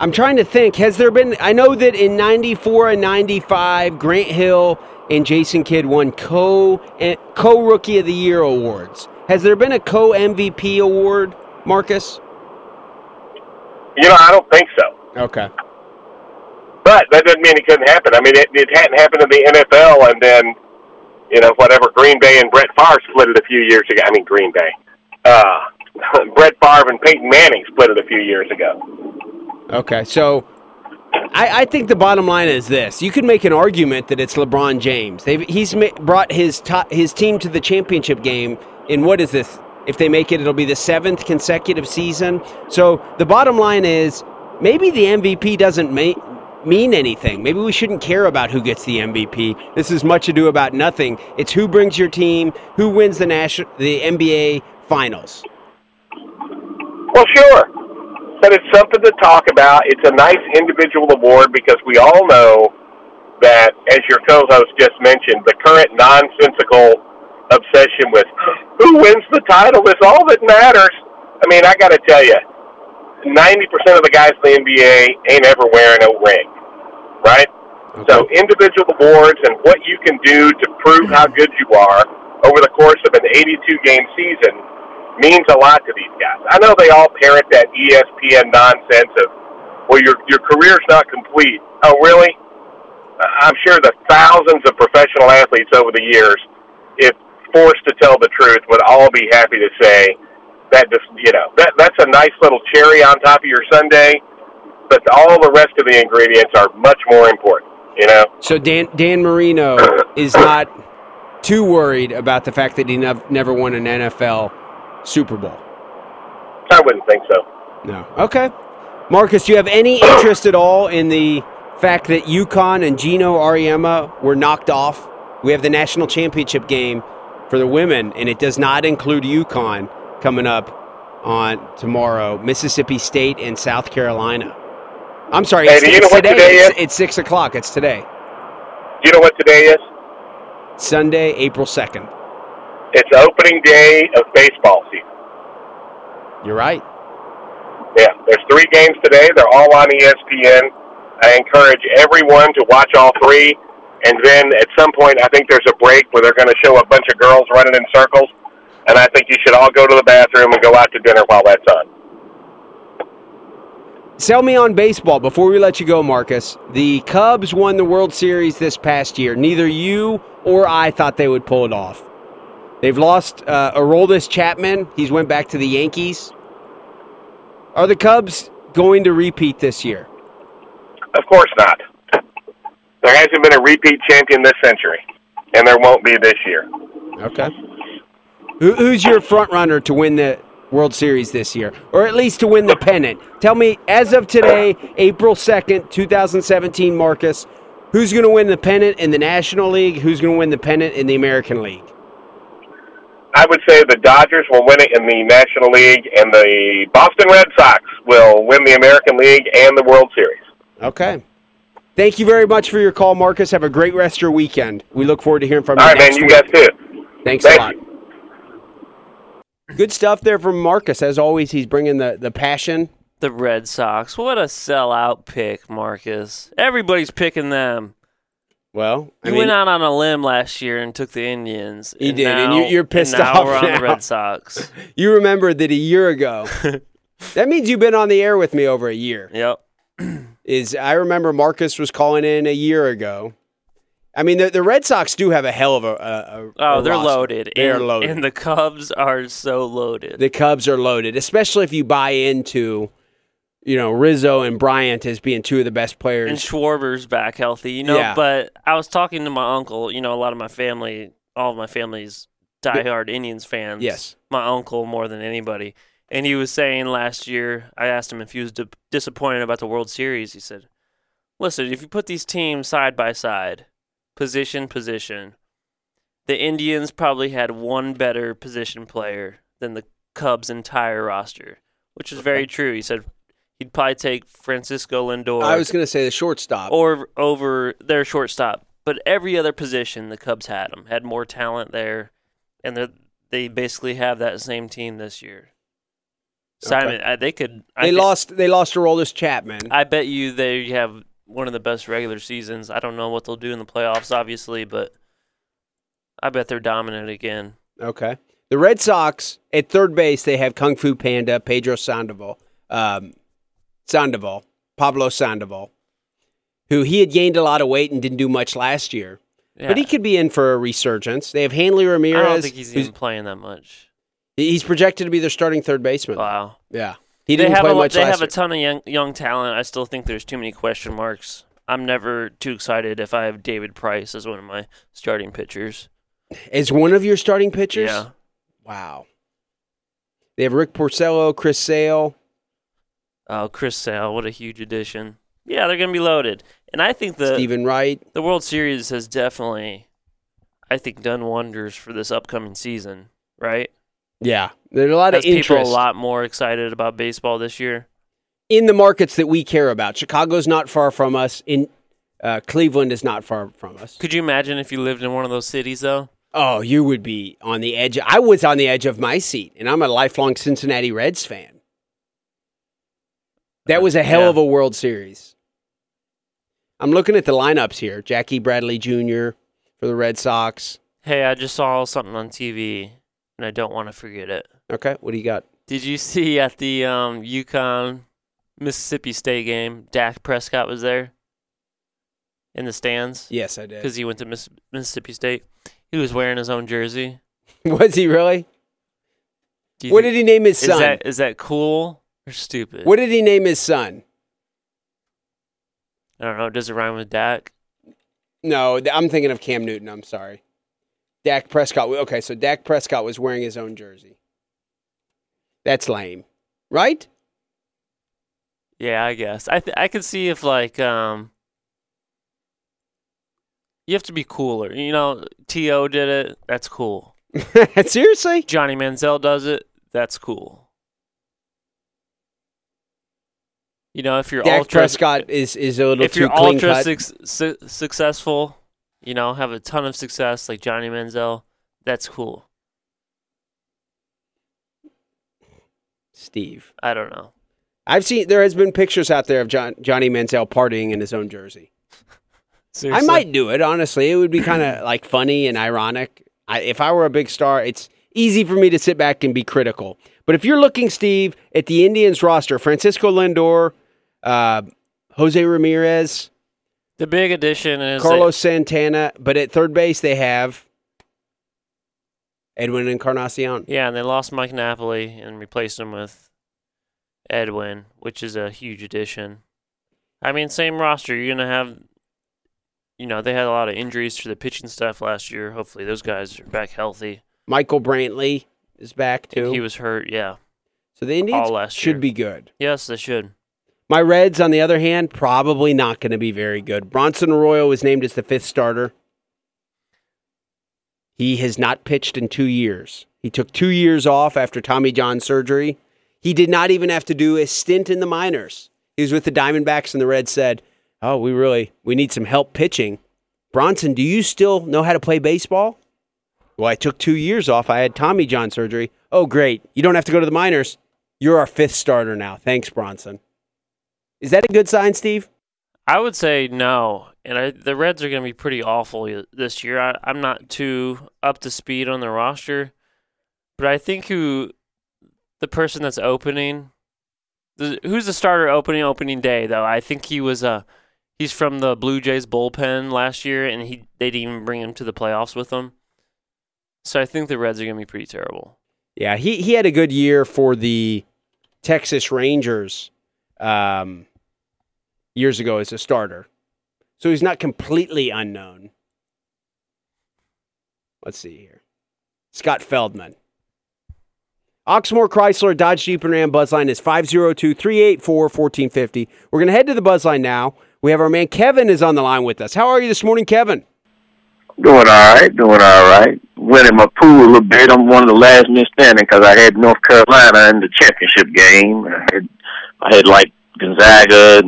I'm trying to think. Has there been? I know that in '94 and '95, Grant Hill and Jason Kidd won co co Rookie of the Year awards. Has there been a co MVP award, Marcus? You know, I don't think so. Okay. But that doesn't mean it couldn't happen. I mean, it, it hadn't happened in the NFL, and then, you know, whatever, Green Bay and Brett Favre split it a few years ago. I mean, Green Bay. Uh, Brett Favre and Peyton Manning split it a few years ago. Okay. So. I, I think the bottom line is this: you could make an argument that it's LeBron James. They've, he's ma- brought his to, his team to the championship game in what is this? If they make it, it'll be the seventh consecutive season. So the bottom line is maybe the MVP doesn't ma- mean anything. Maybe we shouldn't care about who gets the MVP. This is much ado about nothing. It's who brings your team, who wins the national, the NBA finals. Well, sure. But it's something to talk about. It's a nice individual award because we all know that, as your co-host just mentioned, the current nonsensical obsession with who wins the title is all that matters. I mean, I got to tell you, 90% of the guys in the NBA ain't ever wearing a ring, right? So individual awards and what you can do to prove how good you are over the course of an 82-game season means a lot to these guys. I know they all parrot that ESPN nonsense of, well, your your career's not complete. Oh, really? I'm sure the thousands of professional athletes over the years, if forced to tell the truth, would all be happy to say that just you know that that's a nice little cherry on top of your sundae, but all the rest of the ingredients are much more important. You know. So Dan Dan Marino is not too worried about the fact that he nev- never won an NFL Super Bowl. I wouldn't think so. No. Okay. Marcus, do you have any interest at all in the fact that UConn and Geno Auriemma were knocked off? We have the national championship game for the women, and it does not include UConn coming up on tomorrow. Mississippi State and South Carolina. I'm sorry, Hey, it's, do you it's know what today. today It's, it's six o'clock. It's today, Do You know what today is? Sunday, April second. It's opening day of baseball season. You're right. Yeah, there's three games today. They're all on ESPN. I encourage everyone to watch all three. And then at some point, I think there's a break where they're going to show a bunch of girls running in circles. and I think you should all go to the bathroom and go out to dinner while that's on. Sell me on baseball before we let you go, Marcus. The Cubs won the World Series this past year. Neither you or I thought they would pull it off. They've lost uh, Aroldis Chapman. He's went back to the Yankees. Are the Cubs going to repeat this year? Of course not. There hasn't been a repeat champion this century, and there won't be this year. Okay. Who, who's your front runner to win the World Series this year, or at least to win the pennant? Tell me, as of today, April second, two thousand seventeen, Marcus, who's going to win the pennant in the National League? Who's going to win the pennant in the American League? I would say the Dodgers will win it in the National League, and the Boston Red Sox will win the American League and the World Series. Okay. Thank you very much for your call, Marcus. Have a great rest of your weekend. We look forward to hearing from All you right, man. You week. guys too. Thanks Thank a lot. you. Good stuff there from Marcus. As always, he's bringing the, the passion. The Red Sox. What a sellout pick, Marcus. Everybody's picking them. Well, I You mean, went out on a limb last year and took the Indians. He and did, and now- you- you're pissed and now off we're on the. Red Sox. you remembered that a year ago. that means you've been on the air with me over a year. yep. is I remember Marcus was calling in a year ago. I mean, the, the Red Sox do have a hell of a. a, a Oh, a they're roster. loaded. They are and, loaded. And the Cubs are so loaded. the Cubs are loaded, especially if you buy into, you know, Rizzo and Bryant as being two of the best players. and. Schwarber's back healthy, you know. Yeah. But I was talking to my uncle. You know, a lot of my family, all of my family's diehard Indians fans. Yes. my uncle more than anybody. And he was saying last year, I asked him if he was di- disappointed about the World Series. He said, "Listen, if you put these teams side by side, position position, the Indians probably had one better position player than the Cubs' entire roster, which is very true." He said he'd probably take Francisco Lindor I was going to say the shortstop. or over their shortstop. But every other position, the Cubs had them, had more talent there, and they they basically have that same team this year. Simon, I, they could. They thi- lost. They lost Aroldis Chapman. I bet you they have one of the best regular seasons. I don't know what they'll do in the playoffs, obviously, but I bet they're dominant again. Okay. The Red Sox at third base, they have Kung Fu Panda, Pedro Sandoval, um, Sandoval, Pablo Sandoval, who he had gained a lot of weight and didn't do much last year. Yeah. But he could be in for a resurgence. They have Hanley Ramirez. I don't think he's even playing that much. he's projected to be their starting third baseman. Wow. Yeah. He They didn't have play a, much they have a ton of young young talent. I still think there's too many question marks. I'm never too excited if I have David Price as one of my starting pitchers. As one of your starting pitchers? Yeah. Wow. They have Rick Porcello, Chris Sale. Oh, Chris Sale, what a huge addition. Yeah, they're going to be loaded. And I think the Steven Wright. the World Series has definitely I think done wonders for this upcoming season, right? Yeah. There's a lot Has of interest. people a lot more excited about baseball this year. in the markets that we care about. Chicago's not far from us. In uh, Cleveland is not far from us. Could you imagine if you lived in one of those cities though? Oh, you would be on the edge. I was on the edge of my seat, and I'm a lifelong Cincinnati Reds fan. That was a hell Yeah. of a World Series. I'm looking at the lineups here. Jackie Bradley Jr. for the Red Sox. Hey, I just saw something on TV and I don't want to forget it. Okay, what do you got? Did you see at the um, UConn Mississippi State game, Dak Prescott was there in the stands Yes, I did. because he went to Miss- Mississippi State. He was wearing his own jersey. Was he really? What think- did he name his son? is that is that cool or stupid? What did he name his son? I don't know. Does it rhyme with Dak? No, I'm thinking of Cam Newton. I'm sorry. Dak Prescott. Okay, so Dak Prescott was wearing his own jersey. That's lame, right? Yeah, I guess. I th- I could see if like um you have to be cooler. You know, To did it. That's cool. Seriously? Johnny Manziel does it. That's cool. You know, if you're Dak ultra Prescott is is a little if too you're clean ultra suc- su- successful, you know, have a ton of success like Johnny Manziel, that's cool. Steve, I don't know. I've seen there has been pictures out there of John, Johnny Manziel partying in his own jersey. Seriously? I might do it honestly. It would be kind of like funny and ironic. I, if I were a big star, it's easy for me to sit back and be critical. But if you're looking, Steve, at the Indians roster, Francisco Lindor, uh, Jose Ramirez, The big addition is that- Carlos Santana, but at third base they have Edwin Encarnacion. yeah, and they lost Mike Napoli and replaced him with Edwin, which is a huge addition. I mean, same roster. You're gonna have, you know, they had a lot of injuries to the pitching staff last year. Hopefully, those guys are back healthy. Michael Brantley is back too. he was hurt. Yeah. so the Indians should year. be good. Yes, they should. My Reds, on the other hand, probably not going to be very good. Bronson Arroyo was named as the fifth starter. He has not pitched in two years. He took two years off after Tommy John surgery. He did not even have to do a stint in the minors. He was with the Diamondbacks, and the Reds said, "Oh, we really we need some help pitching." Bronson, do you still know how to play baseball? Well, I took two years off. I had Tommy John surgery. Oh, great! You don't have to go to the minors. You're our fifth starter now. Thanks, Bronson. Is that a good sign, Steve? I would say no, and I, the Reds are going to be pretty awful this year. I, I'm not too up to speed on the roster, but I think who the person that's opening, the, who's the starter opening opening day though? I think he was uh he's from the Blue Jays bullpen last year, and he they didn't even bring him to the playoffs with them. So I think the Reds are going to be pretty terrible. Yeah, he, he had a good year for the Texas Rangers um, years ago as a starter. So he's not completely unknown. Let's see here. Scott Feldman. Oxmoor Chrysler Dodge Jeep and Ram Buzzline is 502 384 1450. We're going to head to the Buzzline now. We have our man Kevin is on the line with us. How are you this morning, Kevin? Doing all right, doing all right. Winning my pool a little bit. I'm one of the last men standing because I had North Carolina in the championship game. I had, I had like Gonzaga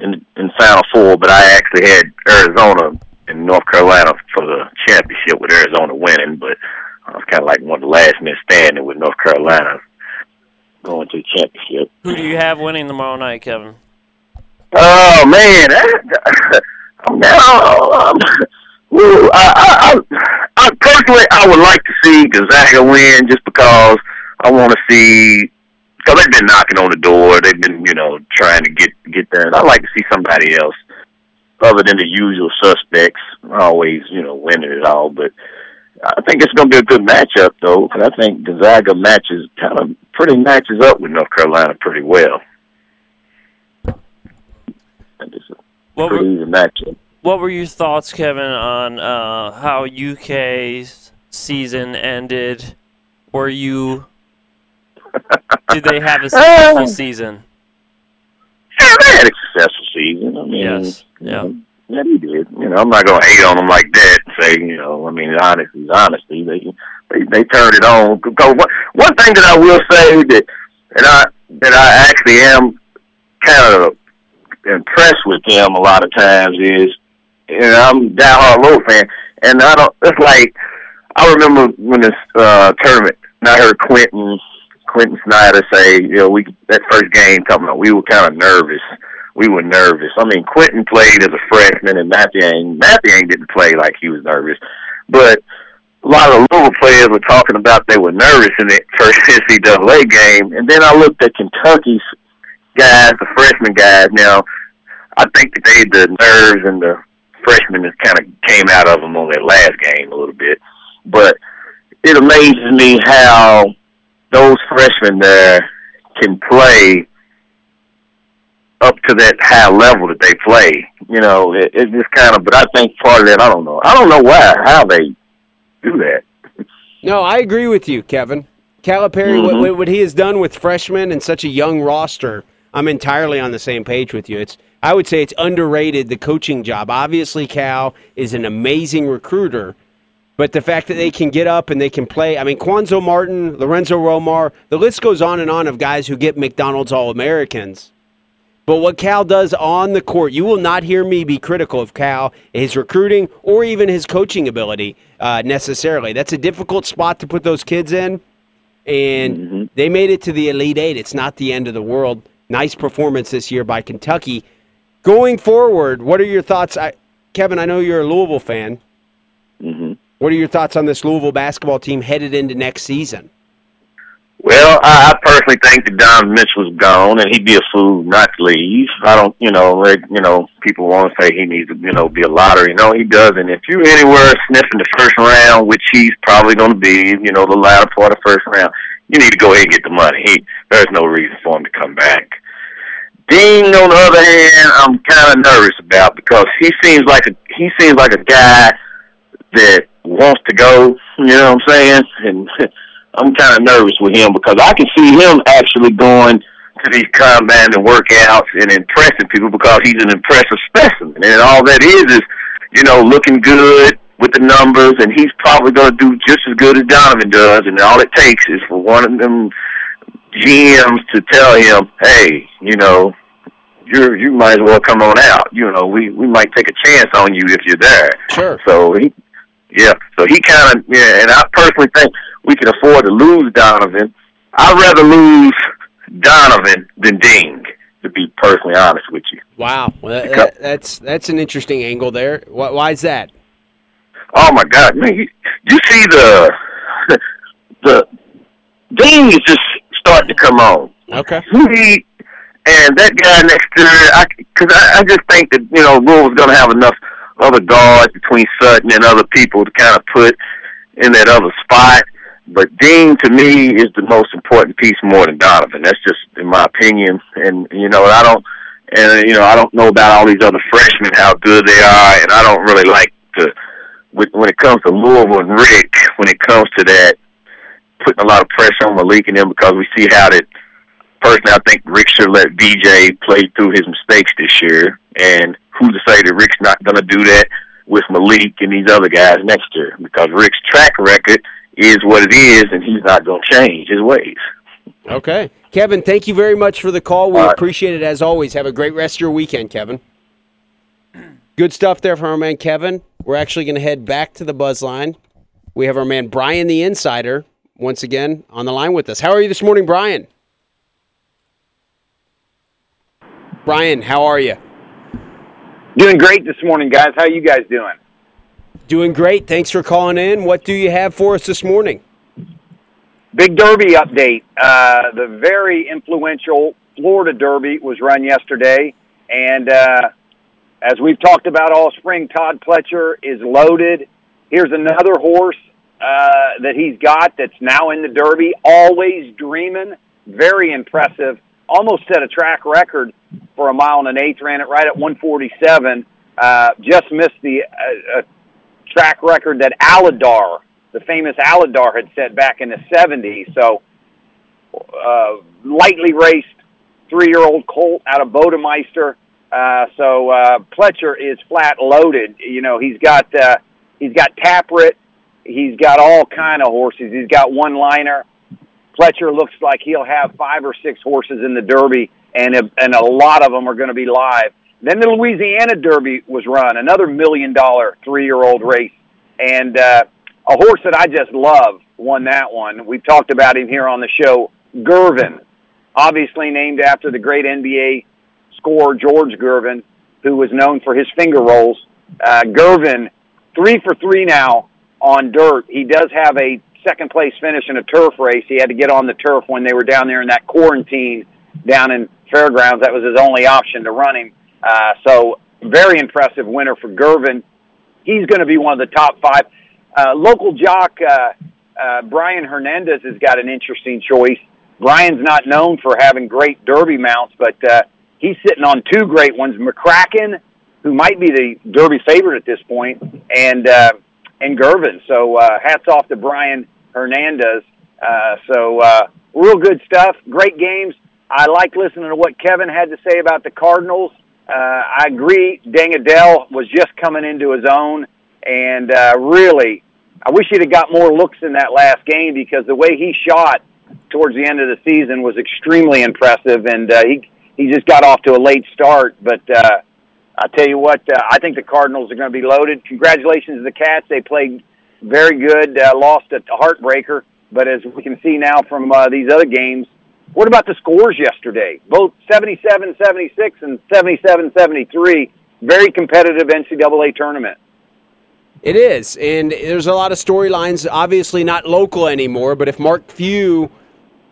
in in Final Four, but I actually had Arizona and North Carolina for the championship with Arizona winning. But I was kind of like one of the last men standing with North Carolina going to the championship. Who do you have winning tomorrow night, Kevin? Oh man, that, um, I, I, I, I personally I would like to see Gonzaga win just because I want to see because they've been knocking on the door. They've been you know trying to get get there. And I like to see somebody else other than the usual suspects always you know winning it all. But I think it's going to be a good matchup though, because I think Gonzaga matches kind of pretty matches up with North Carolina pretty well. It's a What were, pretty easy matchup. What were your thoughts, Kevin, on uh, how UK's season ended? Were you did they have a successful season? Yeah, they had a successful season. I mean, Yes, yeah. yeah, he did. You know, I'm not gonna hate on them like that. And say, you know, I mean, honesty honesty. They they they turned it on. Because one one thing that I will say that and I that I actually am kind of impressed with them a lot of times is, you know, I'm a diehard Road fan, and I don't. It's like I remember when this uh tournament, and I heard Quentin Quentin Snider say, you know, we that first game coming up, we were kind of nervous. We were nervous. I mean, Quentin played as a freshman, and Mathiang Mathiang didn't play like he was nervous, but a lot of Louisville players were talking about they were nervous in that first NCAA game, and then I looked at Kentucky's guys, the freshman guys. Now, I think that they the nerves and the freshmen just kind of came out of them on that last game a little bit, but it amazes me how those freshmen there can play up to that high level that they play. You know, it, it just kind of. But I think part of that, I don't know. I don't know why how they do that. No, I agree with you, Kevin. Calipari, what- Mhm. what, what he has done with freshmen and such a young roster, I'm entirely on the same page with you. It's I would say it's underrated the coaching job. Obviously, Cal is an amazing recruiter, but the fact that they can get up and they can play. I mean, Quanzo Martin, Lorenzo Romar, the list goes on and on of guys who get McDonald's All Americans. But what Cal does on the court, you will not hear me be critical of Cal, his recruiting, or even his coaching ability uh, necessarily. That's a difficult spot to put those kids in, and Mhm. they made it to the Elite Eight. It's not the end of the world. Nice performance this year by Kentucky. Going forward, what are your thoughts? I, Kevin, I know you're a Louisville fan. What are your thoughts on this Louisville basketball team headed into next season? Well, I, personally think that Don Mitchell's gone, and he'd be a fool not to leave. I don't, you know, like you know, people want to say he needs to, you know, be a lottery. No, he doesn't. If you're anywhere sniffing the first round, which he's probably going to be, you know, the latter part of the first round, you need to go ahead and get the money. He, there's no reason for him to come back. Dean, on the other hand, I'm kind of nervous about because he seems like a he seems like a guy that wants to go. You know what I'm saying? And I'm kind of nervous with him because I can see him actually going to these combine and workouts and impressing people because he's an impressive specimen. And all that is is, you know, looking good with the numbers, and he's probably going to do just as good as Donovan does. And all it takes is for one of them GMs to tell him, "Hey, you know, you're you might as well come on out. You know, we we might take a chance on you if you're there." Sure. So he, yeah. So he kind of yeah, and I personally think we can afford to lose Donovan. I'd rather lose Donovan than Deng, to be personally honest with you. Wow, well, that, that, that's that's an interesting angle there. Why, why is that? Oh my God, man! You, you see the the Deng is just starting to come on. Okay. He and that guy next to her, because I, I, I just think that you know Louisville's going to have enough other guards between Sutton and other people to kind of put in that other spot. But Dean, to me, is the most important piece more than Donovan. That's just in my opinion. And you know, I don't, and you know, I don't know about all these other freshmen how good they are, and I don't really like to. When it comes to Louisville and Rick, when it comes to that, putting a lot of pressure on Malik and them because we see how that. Personally, I think Rick should let BJ play through his mistakes this year, and who's to say that Rick's not going to do that with Malik and these other guys next year? Because Rick's track record is what it is, and he's not going to change his ways. Okay. Kevin, thank you very much for the call. We All right. appreciate it as always. Have a great rest of your weekend, Kevin. Good stuff there from our man Kevin. We're actually going to head back to the buzz line. We have our man Brian the Insider once again on the line with us. How are you this morning, Brian? Brian, how are you? Doing great this morning, guys. How you guys doing? Doing great. Thanks for calling in. What do you have for us this morning? Big Derby update. Uh, the very influential Florida Derby was run yesterday, and uh, as we've talked about all spring, Todd Pletcher is loaded. Here's another horse uh, that he's got that's now in the Derby. Always dreaming. Very impressive. Almost set a track record for a mile and an eighth. Ran it right at 147. Uh, just missed the uh, uh, track record that Alydar, the famous Alydar, had set back in the 70s. So, uh, lightly raced three-year-old colt out of Bodemeister. Uh, so uh, Pletcher is flat loaded. You know, he's got uh, he's got Tapwrit, he's got all kind of horses. He's got one liner. Pletcher looks like he'll have five or six horses in the Derby, and a, and a lot of them are going to be live. Then the Louisiana Derby was run, another million dollar three year old race, and uh, a horse that I just love won that one. We've talked about him here on the show, Girvin, obviously named after the great NBA scorer George Gervin, who was known for his finger rolls. Uh, Girvin, three for three now on dirt. He does have a second place finish in a turf race. He had to get on the turf when they were down there in that quarantine down in Fairgrounds. That was his only option to run him. Uh, so very impressive winner for Girvin. He's going to be one of the top five. Uh, local jock uh, uh, Brian Hernandez has got an interesting choice. Brian's not known for having great Derby mounts, but uh, he's sitting on two great ones: McCraken, who might be the Derby favorite at this point, and uh, and Girvin. So uh, hats off to Brian Hernandez. Uh, so uh, real good stuff. Great games. I like listening to what Kevin had to say about the Cardinals. Uh, I agree. Deng Adel was just coming into his own, and uh, really, I wish he'd have got more looks in that last game because the way he shot towards the end of the season was extremely impressive, and uh, he he just got off to a late start. But uh, I tell you what, uh, I think the Cardinals are going to be loaded. Congratulations to the Cats; they played very good. Uh, lost a heartbreaker, but as we can see now from uh, these other games, what about the scores yesterday? Both 77-76 and 77-73. Very competitive NCAA tournament. It is, and there's a lot of storylines. Obviously, not local anymore. But if Mark Few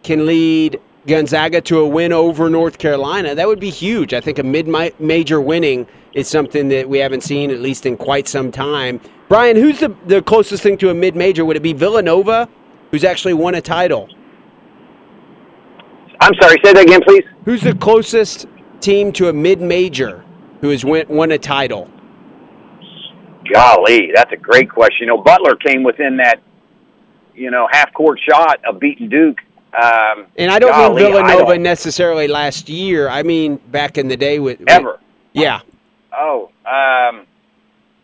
can lead Gonzaga to a win over North Carolina, that would be huge. I think a mid-major winning is something that we haven't seen at least in quite some time. Brian, who's the the closest thing to a mid-major? Would it be Villanova, who's actually won a title? I'm sorry, say that again, please. Who's the closest team to a mid-major who has win, won a title? Golly, that's a great question. You know, Butler came within that, you know, half court shot of beating Duke. Um, and I don't golly, mean Villanova don't, necessarily last year. I mean back in the day with, with ever. Yeah. Oh, um,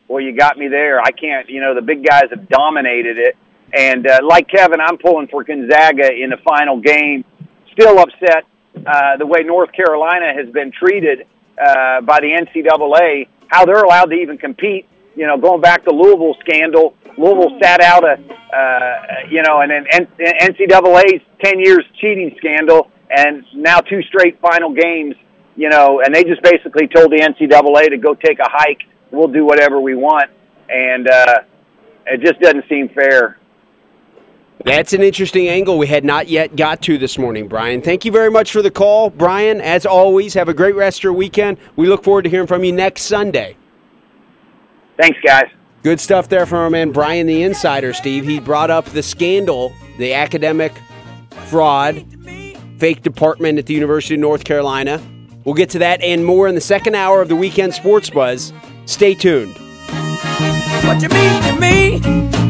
well, you got me there. I can't. You know, the big guys have dominated it, and uh, like Kevin, I'm pulling for Gonzaga in the final game. Still upset uh, the way North Carolina has been treated uh, by the NCAA. How they're allowed to even compete you know, going back to Louisville scandal, Louisville sat out a, uh, you know, and then NCAA's 10 years cheating scandal, and now two straight final games, you know, and they just basically told the NCAA to go take a hike. We'll do whatever we want. And uh, it just doesn't seem fair. That's an interesting angle we had not yet got to this morning, Brian. Thank you very much for the call, Brian. As always, have a great rest of your weekend. We look forward to hearing from you next Sunday. Thanks, guys. Good stuff there from our man Brian the Insider, Steve. He brought up the scandal, the academic fraud, fake department at the University of North Carolina. We'll get to that and more in the second hour of the Weekend Sports Buzz. Stay tuned. What you mean to me?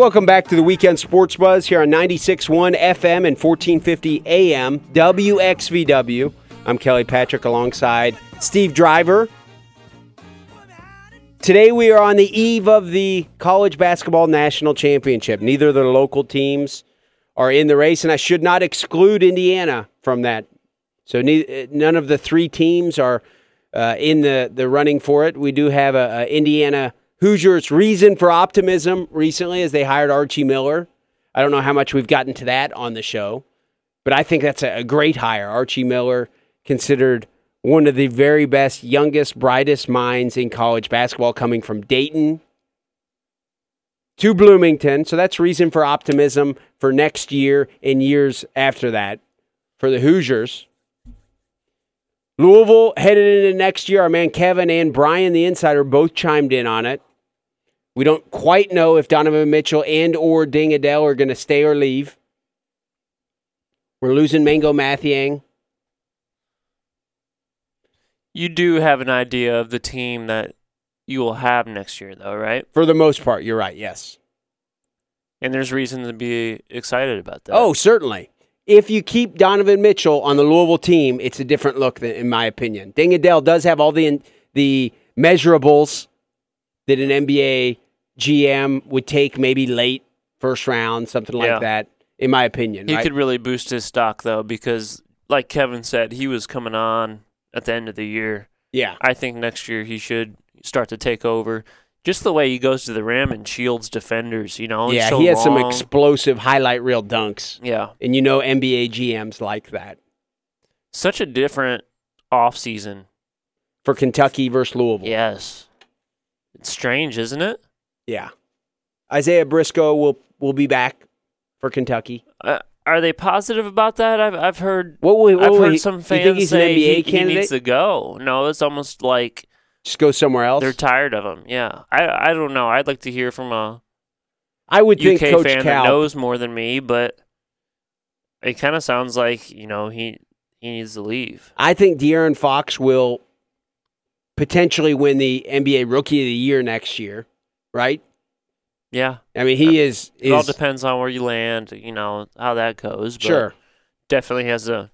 Welcome back to the Weekend Sports Buzz here on 96.1 FM and 1450 AM WXVW. I'm Kelly Patrick alongside Steve Driver. Today we are on the eve of the college basketball national championship. Neither of the local teams are in the race, and I should not exclude Indiana from that. So ne- none of the three teams are uh, in the, the running for it. We do have a, a Indiana Hoosiers reason for optimism recently as they hired Archie Miller. I don't know how much we've gotten to that on the show, but I think that's a, a great hire. Archie Miller, considered one of the very best, youngest, brightest minds in college basketball, coming from Dayton to Bloomington. So that's reason for optimism for next year and years after that for the Hoosiers. Louisville headed into next year. Our man Kevin and Brian, the insider, both chimed in on it. We don't quite know if Donovan Mitchell and or Deng Adel are going to stay or leave. We're losing Mango Mathiang. You do have an idea of the team that you will have next year, though, right? For the most part, you're right, yes. And there's reason to be excited about that. Oh, certainly. If you keep Donovan Mitchell on the Louisville team, it's a different look, than, in my opinion. Deng Adel does have all the the measurables that an NBA GM would take, maybe late first round, something like Yeah. that. In my opinion, he right? could really boost his stock, though, because, like Kevin said, he was coming on at the end of the year. yeah, I think next year he should start to take over. Just the way he goes to the rim and shields defenders, you know. yeah. so he has some explosive highlight reel dunks, yeah, and you know NBA GMs like that such a different off season. for Kentucky versus Louisville. Yes, it's strange, isn't it? yeah. Isaiah Briscoe will will be back for Kentucky. Uh, are they positive about that? I've I've heard What will, what I've heard he- some fans he's say an NBA he, he needs to go. No, it's almost like Just go somewhere else. they're tired of him. Yeah, I I don't know. I'd like to hear from a I would think UK Coach fan that knows more than me, but it kind of sounds like you know he he needs to leave. I think De'Aaron Fox will potentially win the NBA Rookie of the Year next year. Right? Yeah, I mean, he is. it all depends on where you land. You know how that goes. But sure. definitely has a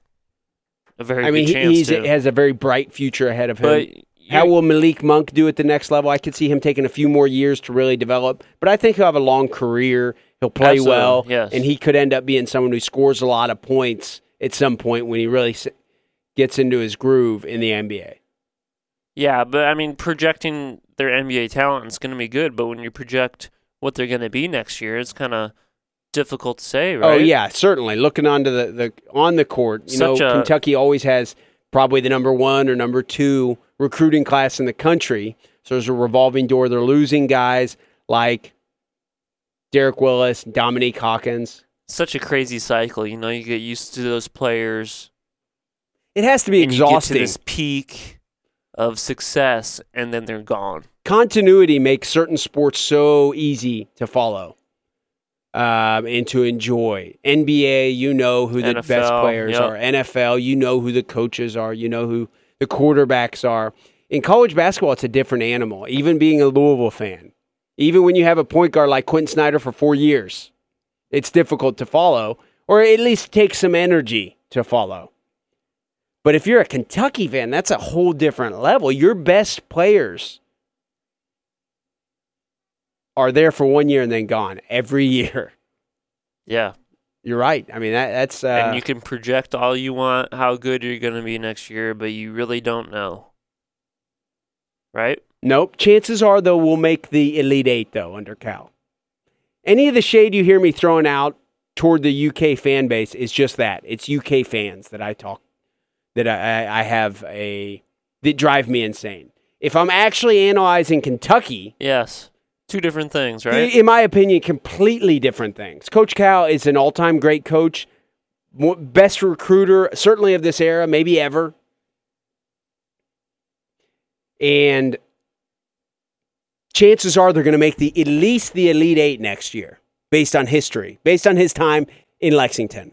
a very I mean, he has a very bright future ahead of him. but How will Malik Monk do at the next level? I could see him taking a few more years to really develop, but I think he'll have a long career. He'll play Absolutely, well, yes. and he could end up being someone who scores a lot of points at some point when he really s- gets into his groove in the NBA. Yeah, but I mean, projecting their NBA talent is going to be good, but when you project what they're going to be next year, it's kind of difficult to say, oh, right? Oh yeah, certainly. Looking onto the, the on the court, you Such know, a- Kentucky always has probably the number one or number two recruiting class in the country. So there's a revolving door. They're losing guys like Derek Willis, Dominique Hawkins. Such a crazy cycle. You know, you get used to those players, It has to be and you get to exhausting. this peak of success, and then they're gone. Continuity makes certain sports so easy to follow um, and to enjoy. NBA, you know who the best players yep. are. NFL, you know who the coaches are. You know who the quarterbacks are. In college basketball, it's a different animal. Even being a Louisville fan, even when you have a point guard like Quentin Snider for four years, it's difficult to follow, or at least takes some energy to follow. But if you're a Kentucky fan, that's a whole different level. Your best players are there for one year and then gone every year. Yeah, You're right. I mean, that, that's uh, and you can project all you want how good you're going to be next year, but you really don't know, right? nope. Chances are, though, we'll make the Elite Eight though under Cal. Any of the shade you hear me throwing out toward the UK fan base is just that. It's UK fans that I talk that I, I have a that drive me insane. If I'm actually analyzing Kentucky, Yes, two different things, right? In my opinion, completely different things. Coach Cal is an all-time great coach, best recruiter certainly of this era, maybe ever. And chances are they're going to make the at least the Elite Eight next year, based on history, based on his time in Lexington.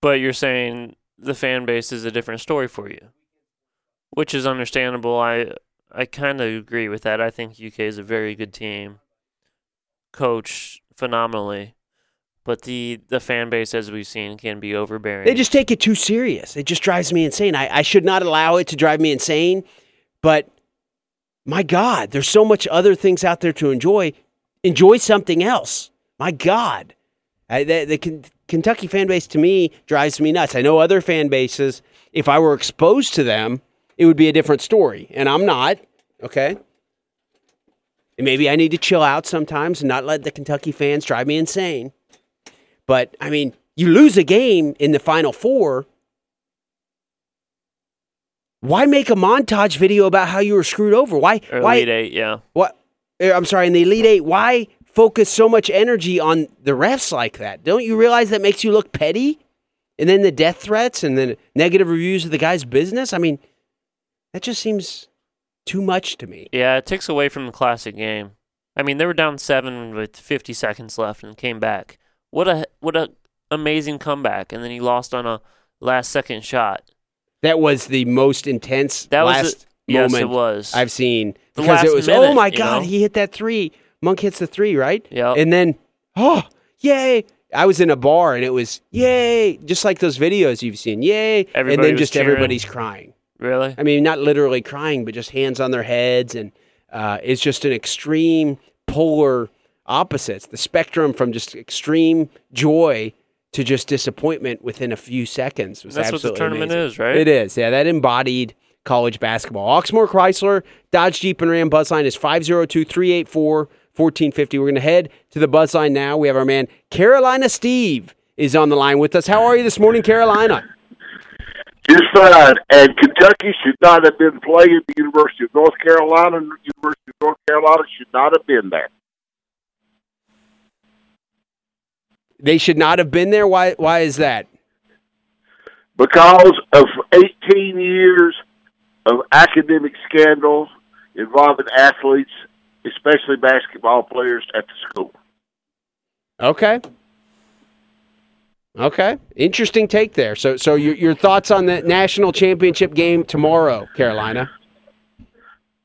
But you're saying the fan base is a different story for you, which is understandable. I I kind of agree with that. I think UK is a very good team, coached phenomenally, but the the fan base, as we've seen, can be overbearing. They just take it too serious. It just drives me insane. I, I should not allow it to drive me insane, but my God, there's so much other things out there to enjoy. Enjoy something else. My God. I, the the Ken- Kentucky fan base to me drives me nuts. I know other fan bases, if I were exposed to them, it would be a different story. And I'm not, okay? And maybe I need to chill out sometimes and not let the Kentucky fans drive me insane. But I mean, you lose a game in the final four. Why make a montage video about how you were screwed over? Why? Or why? Elite Eight, yeah. What? eh, I'm sorry. In the Elite Eight, why focus so much energy on the refs like that? Don't you realize that makes you look petty? And then the death threats and then negative reviews of the guy's business. I mean, that just seems too much to me. Yeah, it takes away from the classic game. I mean, they were down seven with 50 seconds left and came back. What a what a amazing comeback! And then he lost on a last second shot. That was the most intense That was last a- yes, moment it was. I've seen because it was oh my god, know? he hit that three. Monk hits the three, right? Yeah. And then, oh, yay. I was in a bar and it was, yay. Just like those videos you've seen, yay. Everybody and then just cheering. everybody's crying. Really? I mean, not literally crying, but just hands on their heads. And uh, it's just an extreme polar opposites, the spectrum from just extreme joy to just disappointment within a few seconds. Was That's what the tournament amazing. is, right? It is. Yeah, that embodied college basketball. Oxmoor Chrysler, Dodge Jeep and Ram Buzzline is 502 384 1450. We're going to head to the buzz line now. We have our man Carolina Steve is on the line with us. How are you this morning, Carolina? Just fine. And Kentucky should not have been playing the University of North Carolina. University of North Carolina should not have been there. They should not have been there. Why? Why is that? Because of 18 years of academic scandals involving athletes especially basketball players at the school. Okay. Okay. Interesting take there. So, so your your thoughts on the national championship game tomorrow, Carolina?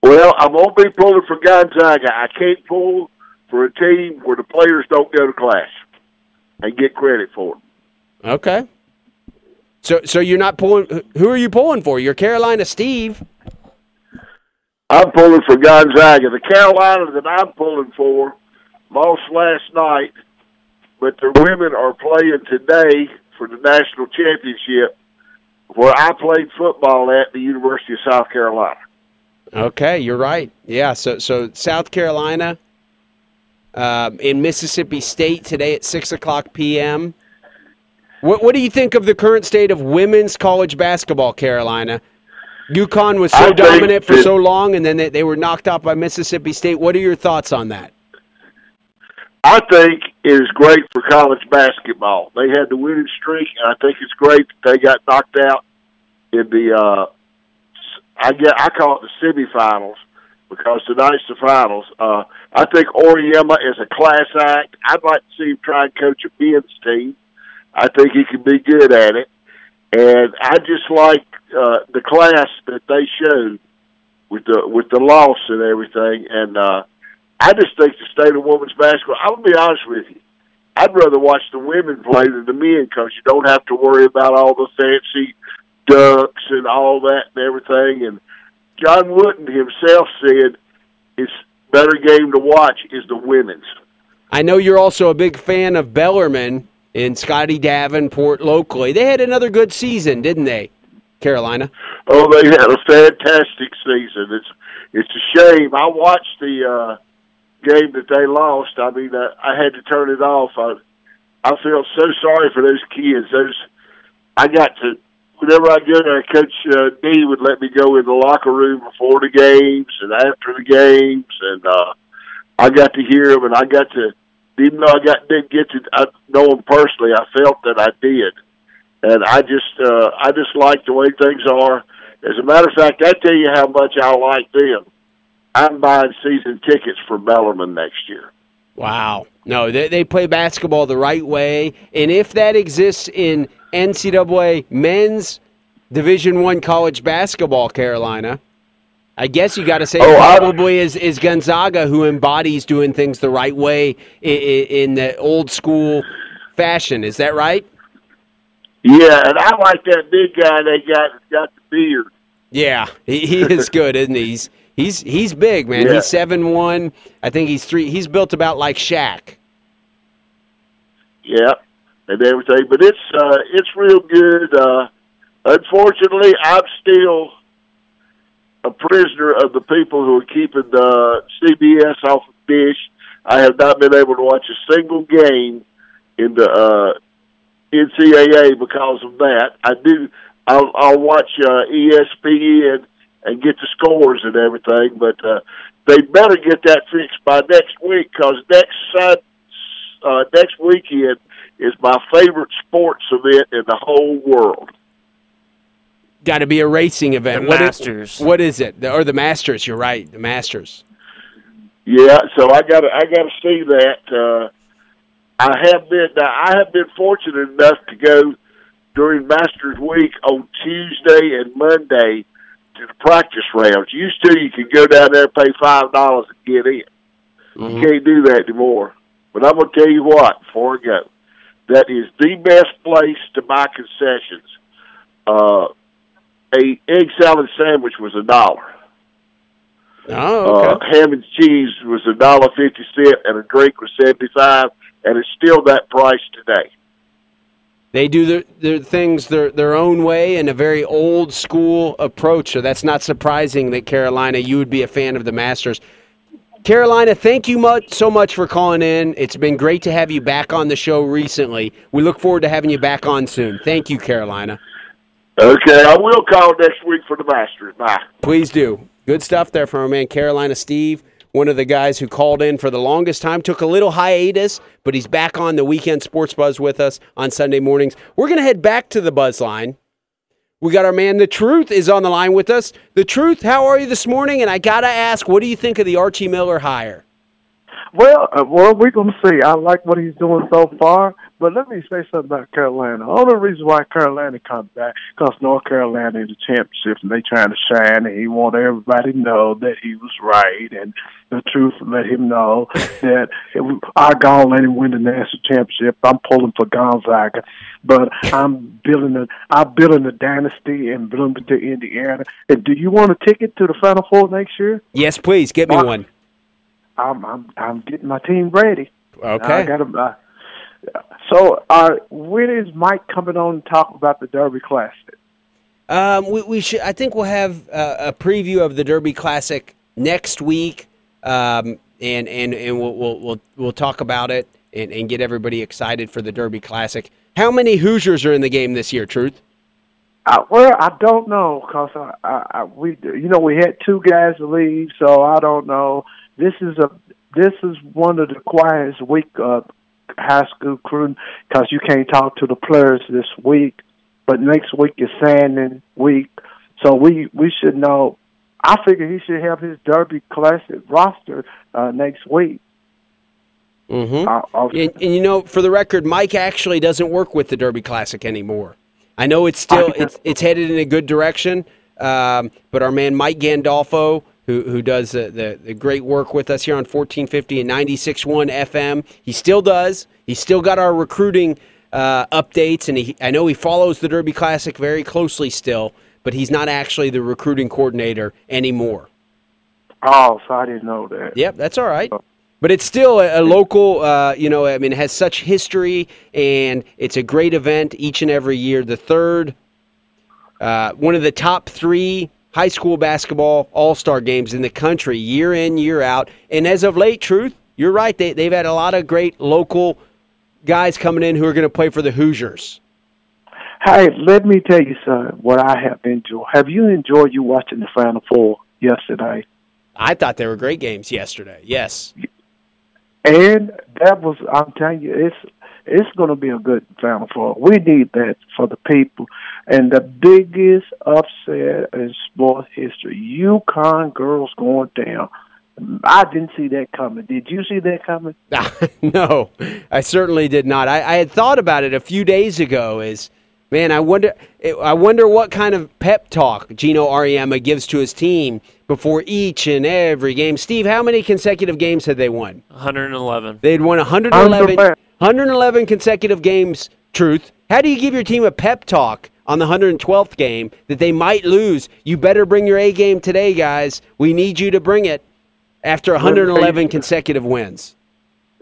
Well, I'm going to be pulling for Gonzaga. I can't pull for a team where the players don't go to class and get credit for it. Okay. So, so you're not pulling. Who are you pulling for? You're Carolina Steve. I'm pulling for Gonzaga. The Carolina that I'm pulling for lost last night, but the women are playing today for the national championship where I played football at the University of South Carolina. Okay, you're right. Yeah, so so South Carolina um, in Mississippi State today at six o'clock p.m. What what do you think of the current state of women's college basketball, Carolina? UConn was so dominant for that- so long, and then they, they were knocked out by Mississippi State. What are your thoughts on that? I think it is great for college basketball. They had the winning streak, and I think it's great that they got knocked out in the. Uh, I get I call it the semifinals because tonight's the finals. Uh, I think Auriemma is a class act. I'd like to see him try and coach a men's team. I think he can be good at it, and I just like uh, the class that they showed with the with the loss and everything, and. uh I just think the state of women's basketball. Gonna be honest with you. I'd rather watch the women play than the men because you don't have to worry about all the fancy ducks and all that and everything. And John Wooden himself said it's better game to watch is the women's. I know you're also a big fan of Bellarmine and Scotty Davenport locally. They had another good season, didn't they, Carolina? Oh, they had a fantastic season. It's it's a shame. I watched the uh, game that they lost. I mean, uh, I had to turn it off. I I feel so sorry for those kids. Those I got to whenever I go there, Coach uh, D would let me go in the locker room before the games and after the games, and uh, I got to hear them, and I got to even though I got didn't get to I know them personally, I felt that I did and I just uh, I just like the way things are. As a matter of fact, I tell you how much I like them. I'm buying season tickets for Bellarmine next year. Wow. No, they, they play basketball the right way, and if that exists in NCAA men's Division One college basketball, Carolina, I guess you got to say Oh, I- probably is, is Gonzaga who embodies doing things the right way in, in the old school fashion. Is that right? Yeah, and I like that big guy they got got the beard. Yeah, he, he is good, isn't he? He's he's he's big, man. Yeah. He's seven one. I think he's three. He's built about like Shaq. Yeah, and everything, but it's uh, it's real good. Uh, unfortunately, I'm still a prisoner of the people who are keeping the CBS off of Dish. I have not been able to watch a single game in the uh, NCAA because of that. I do. I'll, I'll watch uh, ESPN and get the scores and everything, but uh, they better get that fixed by next week because next Sun uh, next weekend is my favorite sports event in the whole world. Got to be a racing event. The What is- Masters. what is it? The- or the Masters? You're right. The Masters. Yeah, so I got to I got to see that. Uh, I have been uh, I have been fortunate enough to go during Masters Week on Tuesday and Monday to the practice rounds. Used to you could go down there and pay five dollars and get in. You can't do that anymore. But I'm gonna tell you what, before I go, that is the best place to buy concessions. Uh, a egg salad sandwich was a dollar. Oh, okay. Uh, ham and cheese was a dollar fifty cent, and a drink was seventy five, and it's still that price today. they do their, their things their their own way in a very old school approach. So that's not surprising that Carolina, you would be a fan of the Masters. Carolina, thank you much so much for calling in. It's been great to have you back on the show recently. We look forward to having you back on soon. Thank you, Carolina. Okay, I will call next week for the Masters. Bye. Please do. Good stuff there from our man Carolina Steve, one of the guys who called in for the longest time, took a little hiatus, but he's back on the weekend sports buzz with us on Sunday mornings. We're going to head back to the buzz line. We got our man The Truth is on the line with us. The Truth, how are you this morning? And I got to ask, what do you think of the Archie Miller hire? Well, uh, well, we're going to see. I like what he's doing so far, but let me say something about Carolina. All the reason why Carolina comes back because North Carolina is a championship and they trying to shine, and he want everybody to know that he was right and the truth. Let him know that it, I gonna let him win the national championship. I'm pulling for Gonzaga, but I'm building a I'm building a dynasty in Bloomington, Indiana. And do you want a ticket to the Final Four next year? Yes, please get me Mark- one. I'm I'm I'm getting my team ready. Okay. I Okay. got to. Uh, so, uh, when is Mike coming on to talk about the Derby Classic? Um, we, we should. I think we'll have uh, a preview of the Derby Classic next week, um, and and and we'll we'll we'll, we'll talk about it and, and get everybody excited for the Derby Classic. How many Hoosiers are in the game this year? Truth. Uh, well, I don't know because I, I, I, we, you know, we had two guys leave, so I don't know. This is a this is one of the quietest week of high school crew because you can't talk to the players this week, but next week is sanding week, so we we should know. I figure he should have his Derby Classic roster uh, next week. Mm-hmm. Uh, uh, And, and you know, for the record, Mike actually doesn't work with the Derby Classic anymore. I know it's still it's it's headed in a good direction, um, but our man Mike Gandolfo, who who does the, the, the great work with us here on 1450 and 96.1 FM, he still does. He's still got our recruiting uh, updates, and he, I know he follows the Derby Classic very closely still, but he's not actually the recruiting coordinator anymore. oh, so I didn't know that. Yep, that's all right. But it's still a, a local, uh, you know, I mean, it has such history, and it's a great event each and every year. The third, uh, one of the top three high school basketball all star games in the country, year in, year out. And as of late, truth, you're right. They, they've had a lot of great local guys coming in who are going to play for the Hoosiers. Hey, let me tell you something. What I have enjoyed. Have you enjoyed you watching the Final Four yesterday? I thought they were great games yesterday. Yes. And that was, I'm telling you, it's it's going to be a good Final Four. We need that for the people. And the biggest upset in sports history, UConn girls going down. I didn't see that coming. Did you see that coming? no, I certainly did not. I, I had thought about it a few days ago. Is man, I wonder. I wonder what kind of pep talk Geno Auriemma gives to his team before each and every game. Steve, how many consecutive games had they won? 111. They'd won 111, 111. 111 consecutive games. Truth. How do you give your team a pep talk on the 112th game that they might lose? You better bring your A game today, guys. We need you to bring it after 111 consecutive wins.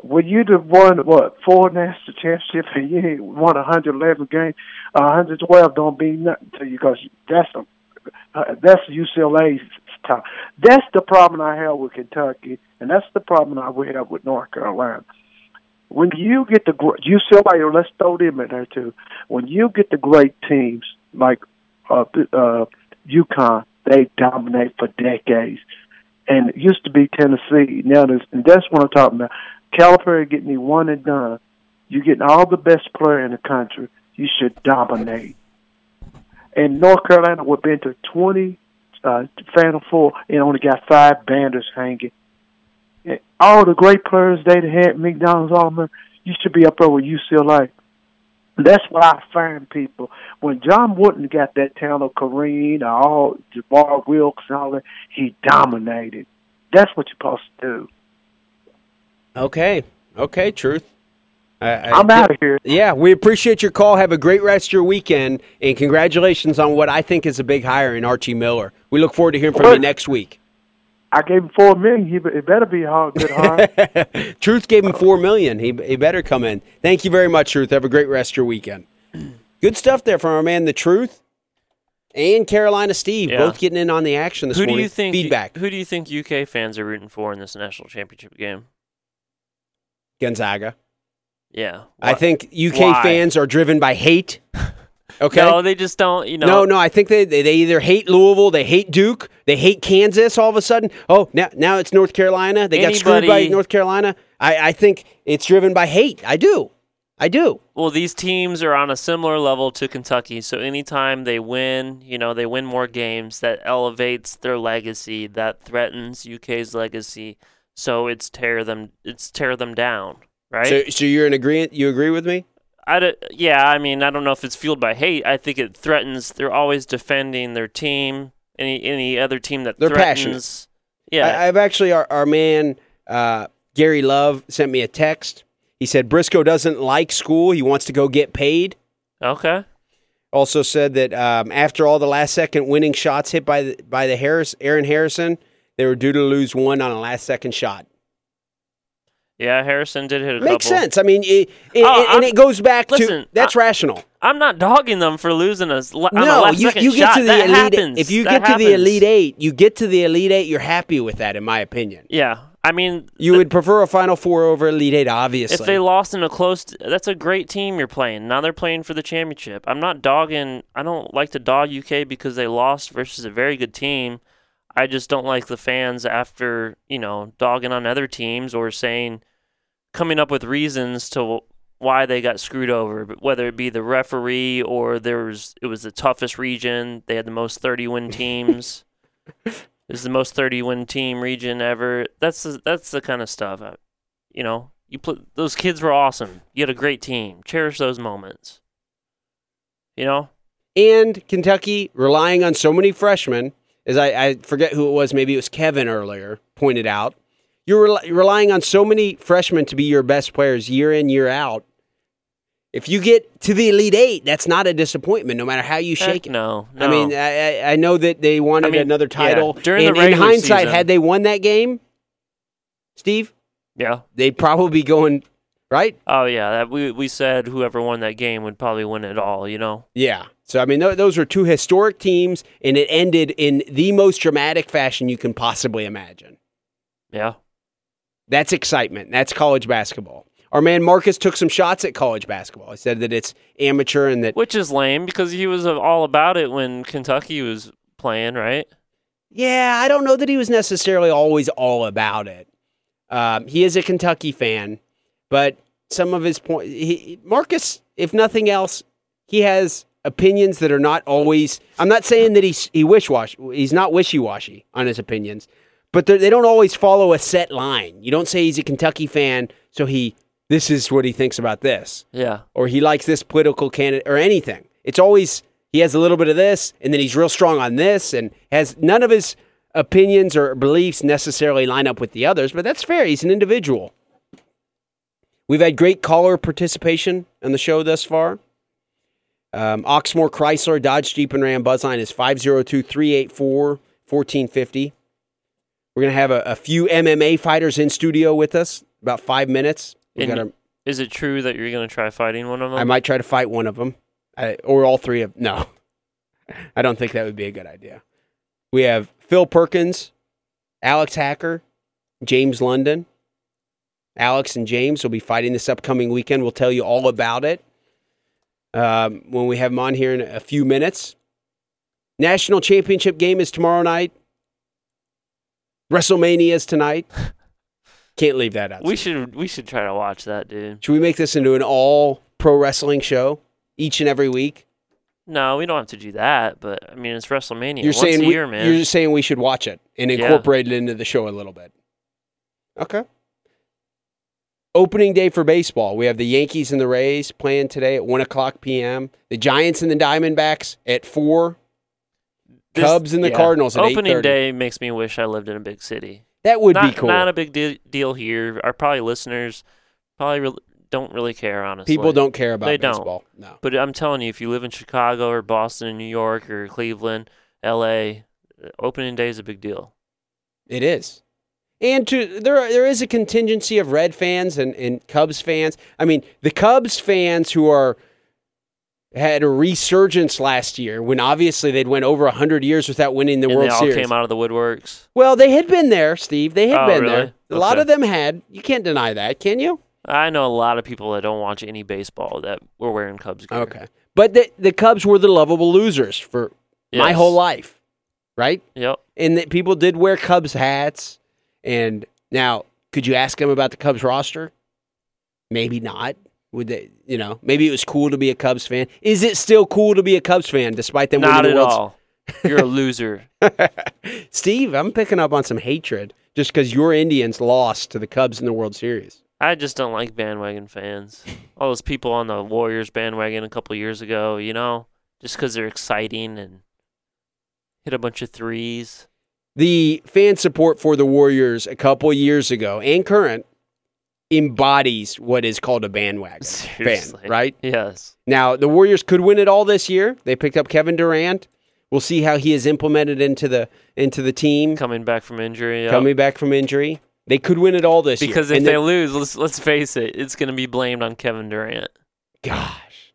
When you'd have won what four national championships and you ain't won 111 games, uh, 112 don't mean nothing to you because that's a, uh, that's UCLA's top. That's the problem I have with Kentucky, and that's the problem I would have with North Carolina. When you get the gr- UCLA, let's throw them in there too. When you get the great teams like uh, uh, UConn, they dominate for decades. And it used to be Tennessee. Now, there's, and that's what I'm talking about. Calipari getting the one and done. You're getting all the best player in the country. You should dominate. And North Carolina would been to 20 uh, Final Four and only got five banders hanging. All the great players they had, McDonald's, all of them, you should be up there with UCLA. That's what I find people. When John Wooden got that town of Kareem, all Jabbar Wilkes and all that, he dominated. That's what you're supposed to do. Okay. Okay, truth. I, I- I'm out of here. Yeah, we appreciate your call. Have a great rest of your weekend, and congratulations on what I think is a big hire in Archie Miller. We look forward to hearing from you next week. I gave him four million. He it better be a hard, good hire. Truth gave him four million. He, he better come in. Thank you very much, Truth. Have a great rest of your weekend. Good stuff there from our man, the Truth, and Carolina Steve, Yeah. both getting in on the action this Who do you think? Feedback. Who do you think UK fans are rooting for in this national championship game? Gonzaga. Yeah, I think UK Why? fans are driven by hate. Okay. No, they just don't. You know. No, no, I think they, they they either hate Louisville, they hate Duke, they hate Kansas. All of a sudden, oh now now it's North Carolina. They got screwed by North Carolina. I, I think it's driven by hate. I do, I do. Well, these teams are on a similar level to Kentucky, so anytime they win, you know, they win more games, that elevates their legacy, that threatens UK's legacy. so it's tear them it's tear them down, right? So, so you're in agreement? You agree with me? I d- yeah, I mean, I don't know if it's fueled by hate. I think it threatens. They're always defending their team. Any any other team that They're threatens. passionate. Yeah, I, I've actually our, our man uh, Gary Love sent me a text. He said Briscoe doesn't like school. He wants to go get paid. okay. Also said that um, after all the last second winning shots hit by the, by the Harris Aaron Harrison, they were due to lose one on a last second shot. Yeah, Harrison did hit a Makes couple. sense. I mean, it, it, Oh, and it goes back listen, to that's I- rational. I'm not dogging them for losing a, a No, last you, you get shot. to the that elite. happens. If you That get to the elite eight, you get to the elite eight. You're happy with that, in my opinion. Yeah, I mean, You would prefer a Final Four over elite eight, obviously. if they lost in a close, that's a great team you're playing. Now they're playing for the championship. I'm not dogging. I don't like to dog UK because they lost versus a very good team. I just don't like the fans after you know dogging on other teams or saying coming up with reasons to why they got screwed over, whether it be the referee or there was it was the toughest region. They had the most 30 win teams. it was the most 30 win team region ever. That's the, that's the kind of stuff. I, you know, you put those kids were awesome. You had a great team. Cherish those moments. You know, and Kentucky relying on so many freshmen, as I, I forget who it was, maybe it was Kevin earlier, pointed out. You're rel- relying on so many freshmen to be your best players year in, year out. If you get to the Elite Eight, that's not a disappointment, no matter how you Heck shake it. no, no. I mean, I, I- know that they wanted I mean, another yeah, title. during the and in hindsight, season- had they won that game, Steve, yeah. they'd probably be going right. Oh yeah, that we we said whoever won that game would probably win it all. You know. Yeah. So I mean, th- those were two historic teams, and it ended in the most dramatic fashion you can possibly imagine. Yeah. That's excitement. That's college basketball. Our man Marcus took some shots at college basketball. He said that it's amateur and that Which is lame because he was uh, all about it when Kentucky was playing, right? yeah, I don't know that he was necessarily always all about it. Um, he is a Kentucky fan, but some of his point, he, Marcus, if nothing else, he has opinions that are not always. I'm not saying that he's he wish wash. He's not wishy washy on his opinions, but they're- don't always follow a set line. You don't say he's a Kentucky fan, so he this is what he thinks about this, Yeah. or he likes this political candidate, or anything. It's always he has a little bit of this, and then he's real strong on this, and has none of his opinions or beliefs necessarily line up with the others. But that's fair. He's an individual. We've had great caller participation on the show thus far. Um, Oxmoor Chrysler Dodge Jeep and Ram Buzzline is 502 384 1450. We're going to have a, a few MMA fighters in studio with us, about five minutes. We got our, Is it true that you're gonna try fighting one of them? I might try to fight one of them, I, or all three of No, I don't think that would be a good idea. We have Phil Perkins, Alex Hacker, James London. Alex and James will be fighting this upcoming weekend. We'll tell you all about it um, when we have them on here in a few minutes. National championship game is tomorrow night. WrestleMania is tonight. Can't leave that out. we should we should try to watch that, dude. Should we make this into an all pro wrestling show each and every week? No, we don't have to do that, but I mean it's WrestleMania You're once saying a we- year, man. You're just saying we should watch it and Yeah. incorporate it into the show a little bit. Okay. Opening day for baseball. We have the Yankees and the Rays playing today at one o'clock p.m. The Giants and the Diamondbacks at four. Cubs and the yeah. Cardinals at Opening 8:30. day makes me wish I lived in a big city. That would not, be cool. Not a big de- deal here. Our probably listeners probably re- don't really care, honestly. People don't care about They don't. baseball. No. But I'm telling you, if you live in Chicago or Boston, or New York or Cleveland, L.A., opening day is a big deal. It is. And to there there is a contingency of Red fans and, and Cubs fans. I mean, the Cubs fans who are had a resurgence last year when obviously they'd went over 100 years without winning the and World they all Series. came out of the woodworks. Well, they had been there, Steve. They had Oh, been really? there. A lot of them had. You can't deny that, can you? I know a lot of people that don't watch any baseball that were wearing Cubs gear. Okay. But the the Cubs were the lovable losers for my whole life, right? Yep. And that people did wear Cubs hats. And now, could you ask them about the Cubs roster? Maybe not. Would they? You know, maybe it was cool to be a Cubs fan. Is it still cool to be a Cubs fan despite them Not winning at the all. You're a loser. Steve, I'm picking up on some hatred just because your Indians lost to the Cubs in the World Series. I just don't like bandwagon fans. All those people on the Warriors bandwagon a couple years ago, you know, just because they're exciting and hit a bunch of threes. The fan support for the Warriors a couple years ago and current embodies what is called a bandwagon Seriously. fan, right? Yes. Now, the Warriors could win it all this year. They picked up Kevin Durant. We'll see how he is implemented into the into the team Coming back from injury. yep. coming back from injury. They could win it all this year. because if they the- lose, let's let's face it, it's going to be blamed on Kevin Durant. gosh,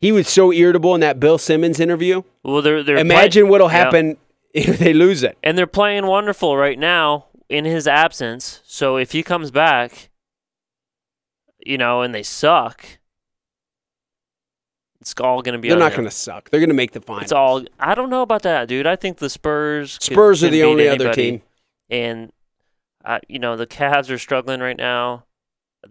he was so irritable in that Bill Simmons interview. Well, they're they're play- Imagine what'll Yeah. happen if they lose it. and they're playing wonderful right now in his absence. So if he comes back, you know, and they suck, it's all going to be. They're not going to suck. They're going to make the finals. It's all. I don't know about that, dude. I think the Spurs. could- Spurs are the only other team. and uh, you know the Cavs are struggling right now.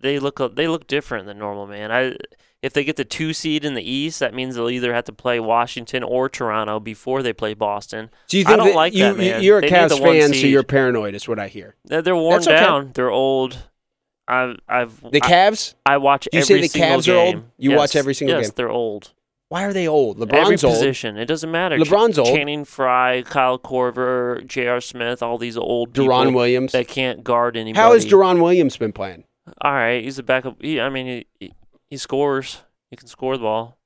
They look they look different than normal, man. I if they get the two seed in the East, that means they'll either have to play Washington or Toronto before they play Boston. So you I don't like you, that, man. You're a They Cavs fan, so you're paranoid, is what I hear. They're, they're worn okay. down. They're old. I've I've The Cavs? I watch You every say the Cavs are old? You Yes. watch every single yes, game? Yes, they're old. Why are they old? every LeBron's old. position. It doesn't matter. LeBron's old. Channing Frye, Kyle Korver, J.R. Smith, all these old Deron Williams. that can't guard anybody. How has Deron Williams been playing? All right, he's a backup. He, I mean, he, he scores. He can score the ball.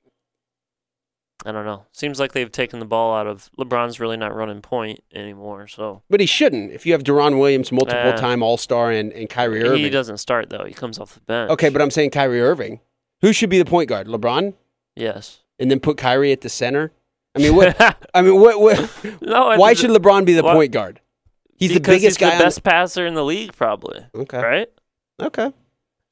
I don't know. Seems like they've taken the ball out of LeBron's really not running point anymore. So But he shouldn't. If you have Deron Williams, multiple Nah. time All Star, and, and Kyrie Irving. he doesn't start though. He comes off the bench. Okay, but I'm saying Kyrie Irving. Who should be the point guard? LeBron, yes. and then put Kyrie at the center. I mean, what? I mean, what? what no. why should LeBron be the why- point guard? He's the biggest he's guy. the best passer in the league, probably. okay. Right? Okay.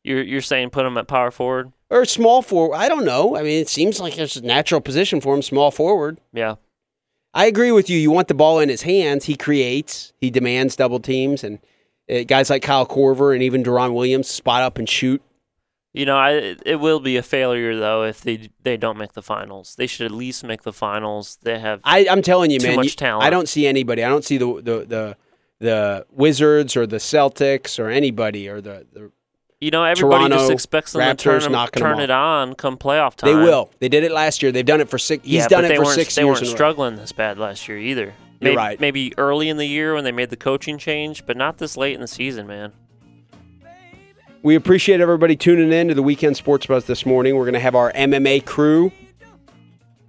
You're you're saying put him at power forward? Or small forward. I don't know. I mean, it seems like it's a natural position for him, small forward. Yeah. I agree with you. You want the ball in his hands. He creates. He demands double teams, and uh, guys like Kyle Korver and even Deron Williams spot up and shoot. You know, I it will be a failure though if they they don't make the finals. They should at least make the finals. They have I, I'm telling you, Too man. much you- talent. I don't see anybody. I don't see the the the, the Wizards or the Celtics or anybody or the, the You know, everybody just expects them Raptors to turn, 'em- knocking 'em turn it on come playoff time. they will. They did it last year. They've done it for six. He's yeah, done it for six they years. They weren't in a row. struggling this bad last year either. You're right. Maybe early in the year when they made the coaching change, but not this late in the season, man. We appreciate everybody tuning in to the Weekend Sports Buzz this morning. We're going to have our MMA crew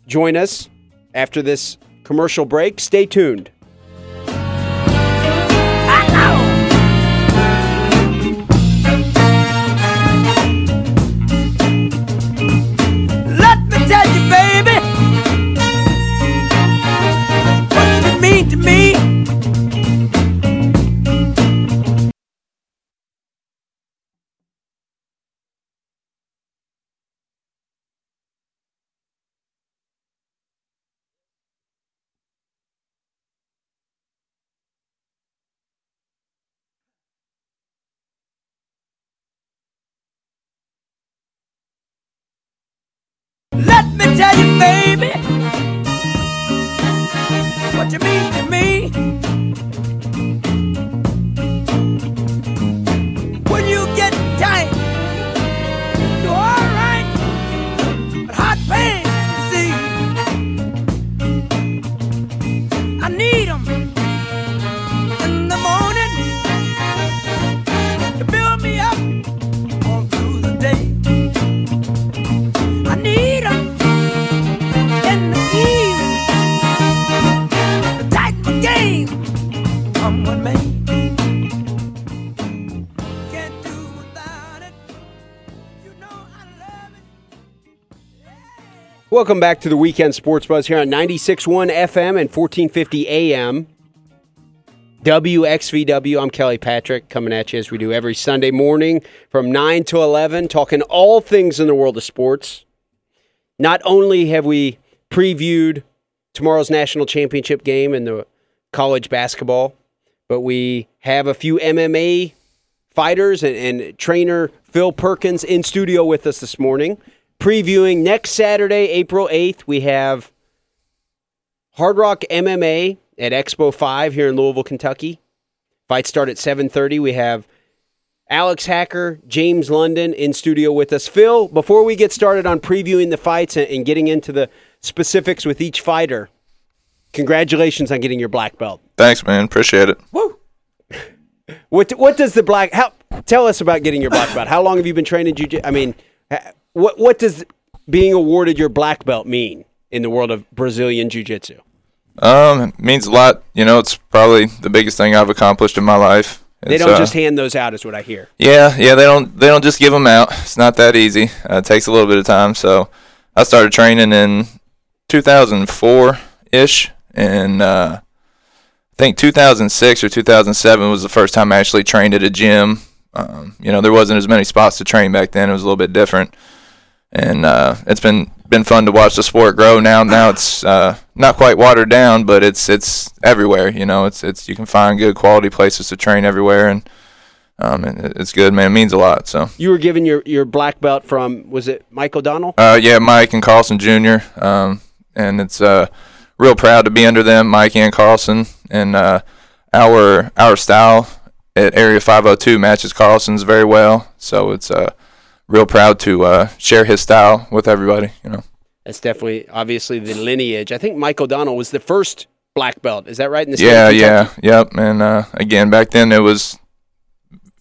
join us after this commercial break. Stay tuned. Tell you, baby, Welcome back to the Weekend Sports Buzz here on 96.1 FM and 1450 AM. WXVW. I'm Kelly Patrick coming at you as we do every Sunday morning from 9 to 11, talking all things in the world of sports. Not only have we previewed tomorrow's national championship game in the college basketball, but we have a few MMA fighters and, and trainer Phil Perkins in studio with us this morning. Previewing next Saturday, April 8th, we have Hard Rock MMA at Expo 5 here in Louisville, Kentucky. Fights start at 7:30. We have Alex Hacker, James London in studio with us. Phil, before we get started on previewing the fights and, getting into the specifics with each fighter, congratulations on getting your black belt. Thanks, man. Appreciate it. Woo! What what does the black? How tell us about getting your black belt? How long have you been training jiu? I mean, what what does being awarded your black belt mean in the world of Brazilian jiu jitsu? Um, it means a lot. You know, it's probably the biggest thing I've accomplished in my life. They don't uh, just hand those out, is what I hear. Yeah, yeah. They don't. They don't just give them out. It's not that easy. Uh, it takes a little bit of time. So, I started training in 2004 ish, and uh, I think 2006 or 2007 was the first time I actually trained at a gym. Um, you know, there wasn't as many spots to train back then. It was a little bit different, and uh, it's been been fun to watch the sport grow. Now, now it's uh, not quite watered down, but it's it's everywhere. You know, it's it's you can find good quality places to train everywhere, and um, and it- it's good, man. It means a lot. So. You were given your, your black belt from was it Mike O'Donnell? Uh, yeah, Mike and Carlson Jr. Um, and it's uh, real proud to be under them, Mike and Carlson. And uh, our our style at Area 502 matches Carlson's very well. So it's uh, real proud to uh, share his style with everybody. You know. That's definitely obviously the lineage. I think Mike O'Donnell was the first black belt. Is that right? In the Yeah, yeah, yep. And uh, again, back then it was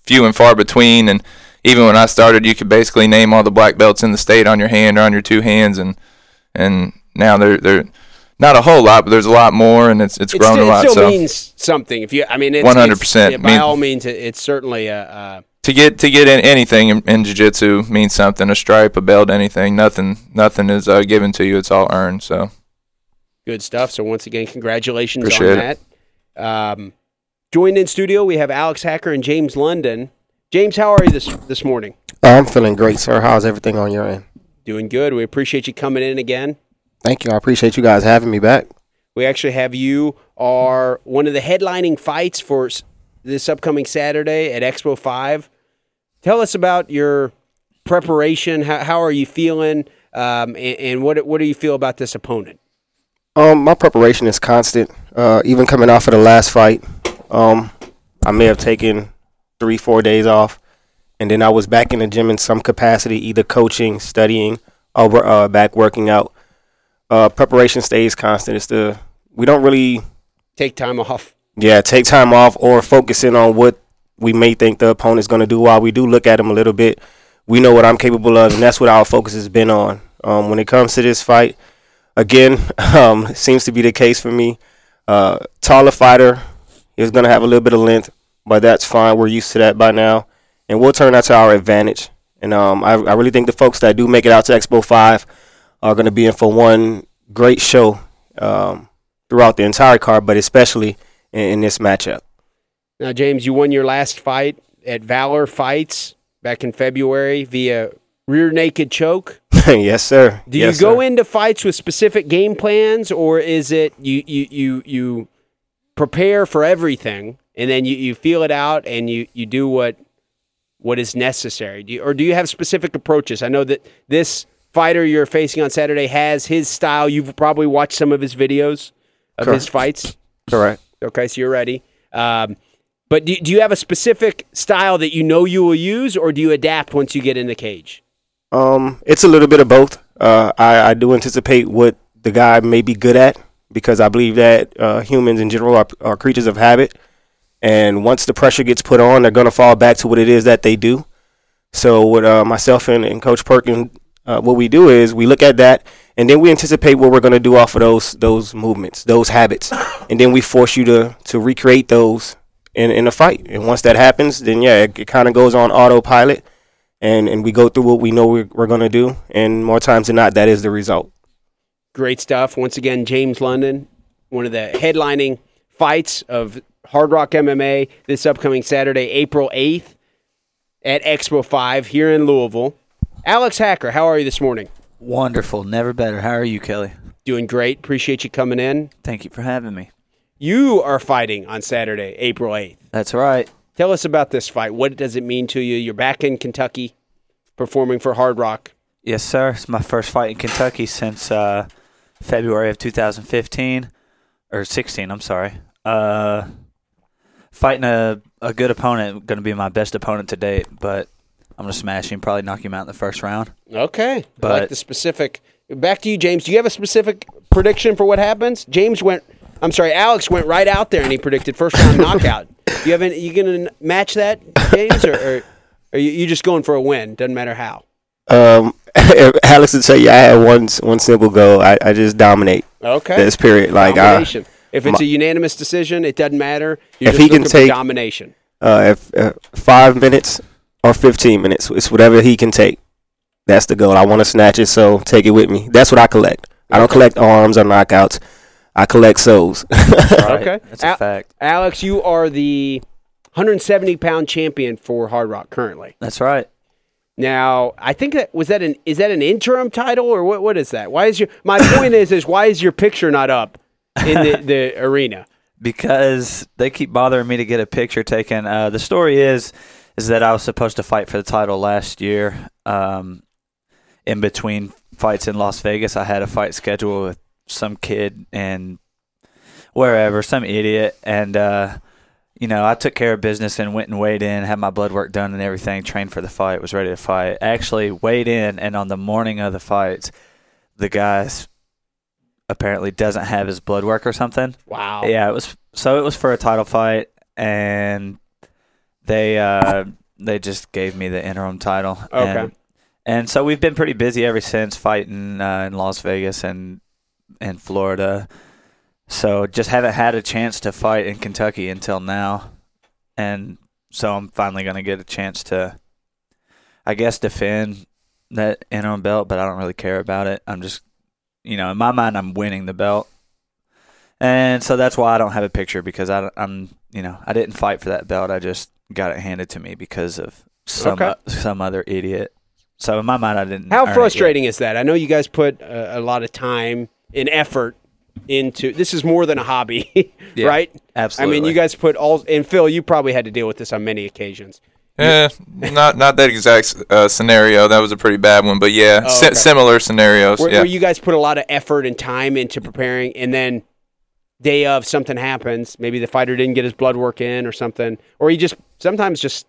few and far between, and even when I started, you could basically name all the black belts in the state on your hand or on your two hands, and and now they're they're not a whole lot, but there's a lot more, and it's it's It grown still, a lot. it still so means something. If you, I mean, it's, 100%. it's- by Mean- all means, it, it's certainly a. Uh, to get to get in anything in, in jiu-jitsu means something. A stripe, a belt, anything. Nothing nothing is uh, given to you. It's all earned. So good stuff. So once again, congratulations on Appreciate that. Um, joined in studio, we have Alex Hacker and James London. James, how are you this this morning? I'm feeling great, sir. How's everything on your end? Doing good. We appreciate you coming in again. Thank you. I appreciate you guys having me back. We actually have you are one of the headlining fights for this upcoming Saturday at Expo Five. Tell us about your preparation. How, how are you feeling? Um, and, and what what do you feel about this opponent? Um, my preparation is constant. Uh, even coming off of the last fight, um, I may have taken three, four days off, and then I was back in the gym in some capacity, either coaching, studying, or uh, back working out. Uh, preparation stays constant. It's the we don't really Take time off. yeah take time off or focusing on what we may think the opponent's going to do. While we do look at him a little bit, we know what I'm capable of, and that's what our focus has been on. Um, when it comes to this fight, again, um, seems to be the case for me. Uh, taller fighter is going to have a little bit of length, but that's fine. We're used to that by now, and we'll turn that to our advantage. And um, I, I really think the folks that do make it out to Expo Five are going to be in for one great show um, throughout the entire card, but especially in, in this matchup. Now, James, you won your last fight at Valor Fights back in February via rear naked choke. yes, sir. Do Yes, you go sir. into fights with specific game plans, or is it you you you you prepare for everything and then you, you feel it out and you, you do what what is necessary? Do you, or do you have specific approaches? I know that this fighter you're facing on Saturday has his style. You've probably watched some of his videos of his fights. Correct. Okay, so you're ready. Um, but do, do you have a specific style that you know you will use, or do you adapt once you get in the cage? Um, it's a little bit of both. Uh, I, I do anticipate what the guy may be good at because I believe that uh, humans in general are, are creatures of habit. And once the pressure gets put on, they're going to fall back to what it is that they do. So, with uh, myself and, and Coach Perkins, uh, what we do is we look at that and then we anticipate what we're going to do off of those those movements, those habits. And then we force you to, to recreate those in, in a fight. And once that happens, then yeah, it, it kind of goes on autopilot and and we go through what we know we're, we're going to do and more times than not that is the result Great stuff. Once again, James London, one of the headlining fights of Hard Rock MMA this upcoming Saturday, April 8th at Expo 5 here in Louisville. Alex Hacker, how are you this morning? Wonderful. Never better. How are you, Kelly? Doing great. Appreciate you coming in. Thank you for having me. You are fighting on Saturday, April 8th. That's right. Tell us about this fight. What does it mean to you? You're back in Kentucky performing for Hard Rock. Yes, sir. It's my first fight in Kentucky since uh, February of 2015 or 16. I'm sorry. Uh, fighting a, a good opponent, going to be my best opponent to date, but I'm going to smash him, probably knock him out in the first round. Okay. I like But- the specific. Back to you, James. Do you have a specific prediction for what happens? James went. I'm sorry, Alex went right out there and he predicted first round knockout. You haven't. You gonna match that, James, or, or are you, you just going for a win? Doesn't matter how. Um, Alex would say, "Yeah, I had one one simple goal. I, I just dominate Okay. this period. Like, domination. if it's my- a unanimous decision, it doesn't matter. You're If just he can take- domination. uh, if uh, five minutes or fifteen minutes, it's whatever he can take. That's the goal. I want to snatch it, so take it with me. That's what I collect. I don't collect arms or knockouts. I collect souls. Right. Okay. That's a Al- fact. Alex, you are the 170 pound champion for Hard Rock currently. That's right. Now, I think that was that an is that an interim title or what? What is that? Why is your my point is is why is your picture not up in the, the arena? because they keep bothering me to get a picture taken. Uh, the story is is that I was supposed to fight for the title last year. Um, in between fights in Las Vegas, I had a fight scheduled with some kid and wherever, some idiot, and uh, you know I took care of business and went and weighed in, had my blood work done and everything, trained for the fight, was ready to fight. Actually weighed in, and on the morning of the fight, the guys apparently doesn't have his blood work or something. Wow. Yeah, it was so it was for a title fight, and they uh, they just gave me the interim title. Okay. And, and so we've been pretty busy ever since fighting uh, in Las Vegas and in Florida. So just haven't had a chance to fight in Kentucky until now, and so I'm finally gonna get a chance to, I guess, defend that interim belt. But I don't really care about it. I'm just, you know, in my mind, I'm winning the belt and so that's why I don't have a picture because I, am you know, I didn't fight for that belt. I just got it handed to me because of some Okay. uh, some other idiot. So in my mind, I didn't. How earn it yet. frustrating is that? I know you guys put a, a lot of time and effort into this is more than a hobby, Yeah, right? I mean, you guys put all and Phil, you probably had to deal with this on many occasions. Yeah, not not that exact uh, scenario. That was a pretty bad one, but yeah, Oh, si- similar scenarios. Where, yeah, where you guys put a lot of effort and time into preparing, and then day of something happens. Maybe the fighter didn't get his blood work in or something, or he just sometimes just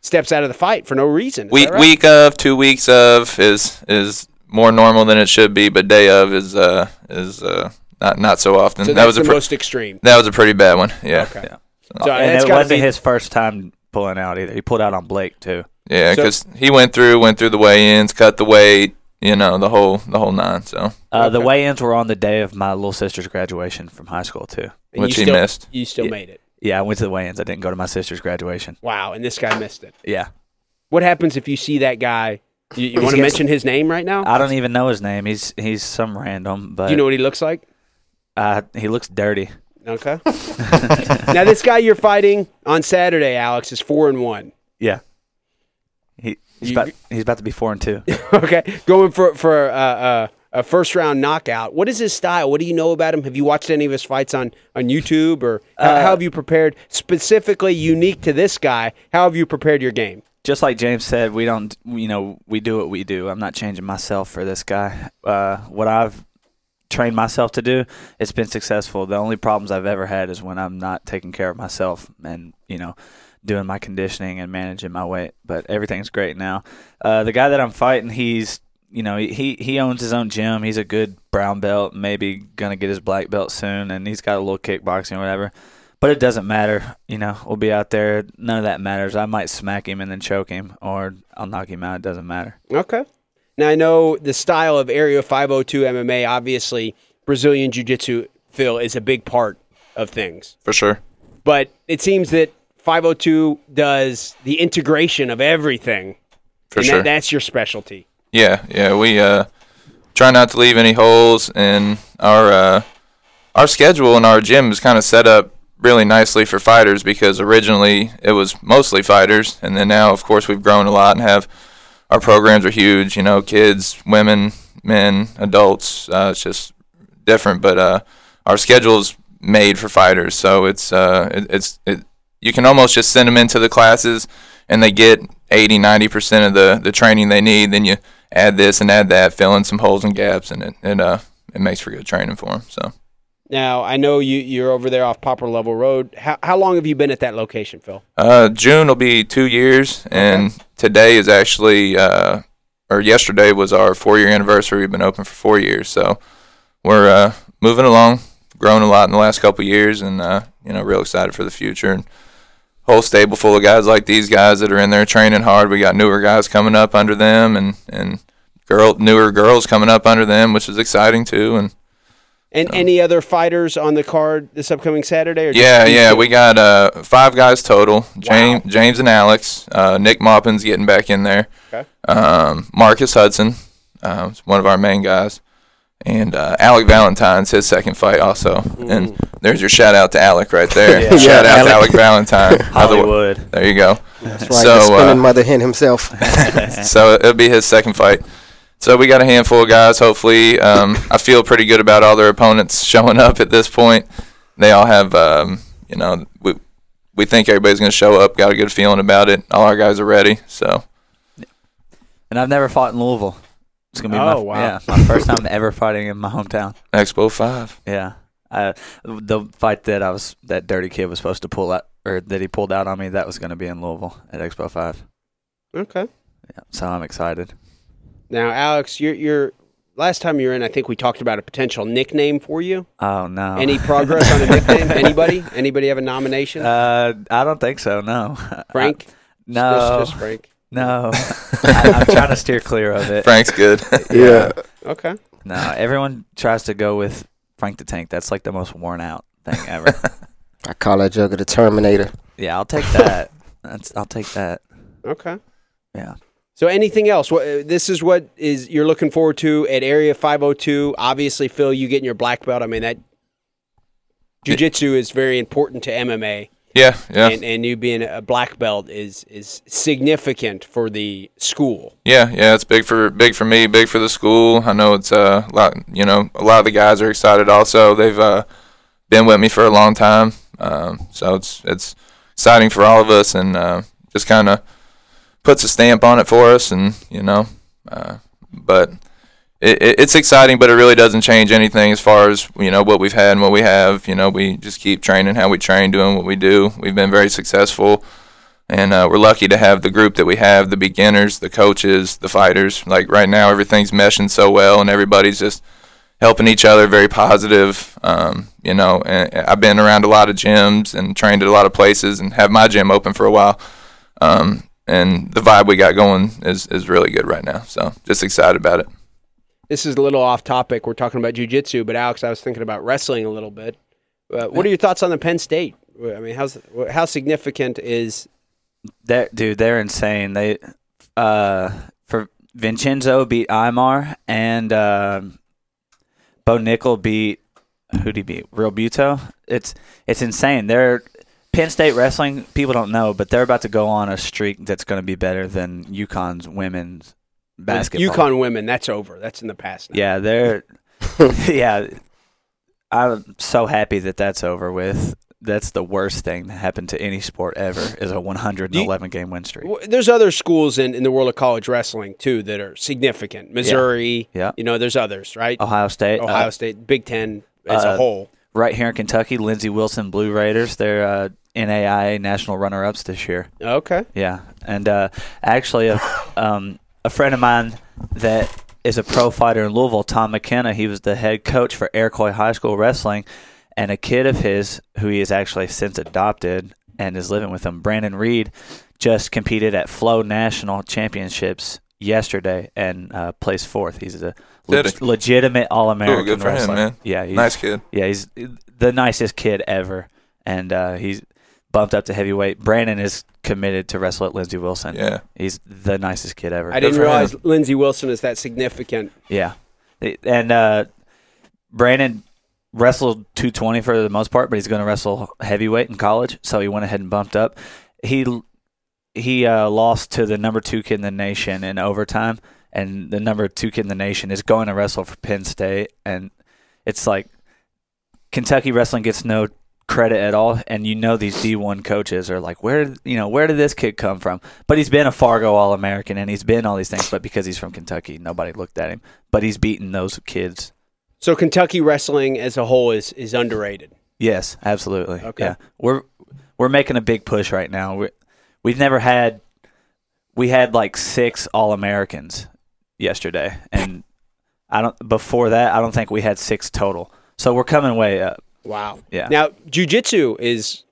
steps out of the fight for no reason. Is week right? week of two weeks of is is more normal than it should be, but day of is uh is uh not not so often. So that was a the pre- most extreme. that was a pretty bad one. Yeah, Okay. Yeah. So and that's it wasn't be- his first time pulling out either. He pulled out on Blake too. yeah, So- because he went through went through the weigh-ins, cut the weight, you know, the whole the whole nine. So Uh, The weigh-ins were on the day of my little sister's graduation from high school too. And which you he still, missed. You still Yeah. made it. Yeah, I went to the weigh-ins. I didn't go to my sister's graduation. Wow, and this guy missed it. Yeah, What happens if you see that guy? You, you want to mention his name right now? I don't even know his name. He's he's some random, but Do you know what he looks like? uh, he looks dirty. Okay. now this guy you're fighting on Saturday, Alex, is four and one. Yeah. He he's You- about he's about to be four and two. okay, going for for uh, uh, a first round knockout. What is his style? What do you know about him? Have you watched any of his fights on on YouTube, or how, Uh, how have you prepared specifically unique to this guy? How have you prepared your game? Just like James said, we don't you know we do what we do. I'm not changing myself for this guy. Uh, what I've trained myself to do, it's been successful. The only problems I've ever had is when I'm not taking care of myself and you know doing my conditioning and managing my weight. But everything's great now. Uh, the guy that I'm fighting, he's you know he he owns his own gym. He's a good brown belt, maybe gonna get his black belt soon, and he's got a little kickboxing or whatever. But it doesn't matter, you know. We'll be out there. None of that matters. I might smack him and then choke him, or I'll knock him out. It doesn't matter. Okay. Now I know the style of Area 502 MMA. Obviously, Brazilian Jiu Jitsu, Phil, is a big part of things. for sure. But it seems that 502 does the integration of everything. For and sure. That, that's your specialty. Yeah, yeah. We uh, try not to leave any holes, and our uh, our schedule and our gym is kind of set up really nicely for fighters because originally it was mostly fighters, and then now, of course, we've grown a lot and have our programs are huge. You know, kids, women, men, adults. Uh, it's just different, but uh, our schedule's made for fighters, so it's uh, it, it's it. You can almost just send them into the classes, and they get 80, 90 percent of the the training they need. Then you add this and add that, fill in some holes and gaps, and it it uh it makes for good training for them. So Now I know you you're over there off Poplar Level Road. How how long have you been at that location, Phil? Uh, June will be two years, and today is actually, uh, or yesterday was our four-year anniversary. We've been open for four years, so we're uh, moving along, grown a lot in the last couple of years, and uh, you know, real excited for the future. And whole stable full of guys like these guys that are in there training hard. We got newer guys coming up under them, and and girl newer girls coming up under them, which is exciting too. And And any other fighters on the card this upcoming Saturday? Or Yeah, yeah, two? we got uh, five guys total. James, James and Alex. Uh, Nick Maupin's getting back in there. Okay. Um, Marcus Hudson, uh, one of our main guys, and uh, Alec Valentine's his second fight also. And there's your shout out to Alec right there. Yeah. Shout Yeah, out to Alec. Alec Valentine. Hollywood. There you go. That's right. So, the spinning uh, mother hen himself. so it'll be his second fight. So we got a handful of guys. Hopefully, um, I feel pretty good about all their opponents showing up at this point. They all have, um, you know, we we think everybody's going to show up. Got a good feeling about it. All our guys are ready. So And I've never fought in Louisville. It's gonna be Oh, my wow. yeah my first time ever fighting in my hometown. Expo Five. Yeah, I, the fight that I was that dirty kid was supposed to pull out or that he pulled out on me that was gonna be in Louisville at Expo Five. Okay. Yeah, so I'm excited. Now, Alex, you're you're last time you were in, I think we talked about a potential nickname for you. Oh no. Any progress on a nickname? Anybody? Anybody have a nomination? Uh, I don't think so. No. Frank? no. Just, just Frank. No. I, I'm trying to steer clear of it. Frank's good. yeah. Okay. No, everyone tries to go with Frank the Tank. That's like the most worn out thing ever. I call that Jugger the Terminator. yeah, I'll take that. That's I'll take that. Okay. Yeah. So anything else? What, uh, this is what is you're looking forward to at Area 502. Obviously, Phil, you getting your black belt. I mean that jiu-jitsu is very important to MMA. Yeah, yeah. And, and you being a black belt is is significant for the school. Yeah, yeah, it's big for big for me, big for the school. I know it's uh, a lot. You know, a lot of the guys are excited. Also, they've uh, been with me for a long time, um, so it's it's exciting for all of us, and uh, just kind of puts a stamp on it for us. And you know, uh, but it, it, it's exciting, but it really doesn't change anything as far as you know what we've had and what we have. You know, we just keep training how we train, doing what we do. We've been very successful and uh, we're lucky to have the group that we have the beginners the coaches the fighters like right now everything's meshing so well and everybody's just helping each other very positive um, you know and i've been around a lot of gyms and trained at a lot of places and have my gym open for a while um, and the vibe we got going is, is really good right now so just excited about it This is a little off topic. We're talking about jiu-jitsu, but Alex, I was thinking about wrestling a little bit. Uh, what are your thoughts on the Penn State? I mean, how's how significant is They're, dude, they're insane. They uh for Vincenzo beat Imar and um Bo Nickal beat who'd he beat? Real Buto. It's it's insane. They're Penn State wrestling. People don't know, but they're about to go on a streak that's going to be better than UConn's women's basketball. UConn women? That's over. That's in the past. Now. Yeah, they're yeah. I'm so happy that that's over with. That's the worst thing that happened to any sport ever is a 111 game win streak. There's other schools in, in the world of college wrestling too that are significant. Missouri, Yeah. you know, there's others, right? Ohio State, Ohio uh, State, Big Ten as a uh, whole. Right here in Kentucky, Lindsey Wilson Blue Raiders. They're uh, NAIA national runner-ups this year. Okay. Yeah, and uh, actually, a, um, a friend of mine that is a pro fighter in Louisville, Tom McKenna. He was the head coach for Iroquois High School Wrestling, and a kid of his who he has actually since adopted and is living with him, Brandon Reed, just competed at Flow National Championships yesterday and uh, placed fourth. He's a leg- legitimate All-American Ooh, good for him, man. Yeah, he's, Nice kid. Yeah, he's the nicest kid ever, and uh, he's bumped up to heavyweight. Brandon is committed to wrestle at Lindsey Wilson. Yeah. he's the nicest kid ever. I didn't realize Lindsey Wilson is that significant. Yeah, and uh, Brandon wrestled 220 for the most part, but he's going to wrestle heavyweight in college, so he went ahead and bumped up. He he uh, lost to the number two kid in the nation in overtime, and the number two kid in the nation is going to wrestle for Penn State, and it's like Kentucky wrestling gets no credit at all, and you know these D1 coaches are like, where you know where did this kid come from? But he's been a Fargo All American, and he's been all these things, but because he's from Kentucky, nobody looked at him. But he's beaten those kids So Kentucky wrestling as a whole is is underrated. Yes, absolutely. Okay. Yeah. We're we're making a big push right now. We we've never had we had like six All Americans yesterday, and I don't before that I don't think we had six total. So we're coming way up. Wow. Yeah. Now, jujitsu is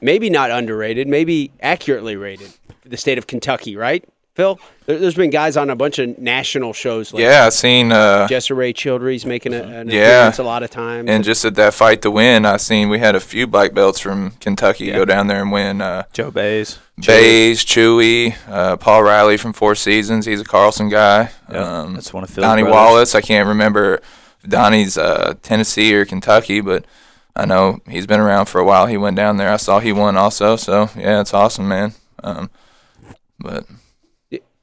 maybe not underrated, maybe accurately rated the state of Kentucky, right? Phil, there, there's been guys on a bunch of national shows. Like Yeah, I've seen. Uh, Jesse Ray Childry's making a, an Yeah. appearance a lot of times. and just at that fight to win, I seen we had a few black belts from Kentucky go down there and win. Uh, Joe Bays, Bays, Chewy, uh, Paul Riley from Four Seasons. He's a Carlson guy. Yep, Um, that's one of Phil's Donnie brothers. Wallace. I can't remember Donnie's uh, Tennessee or Kentucky, but I know he's been around for a while. He went down there. I saw he won also. So yeah, it's awesome, man. Um, but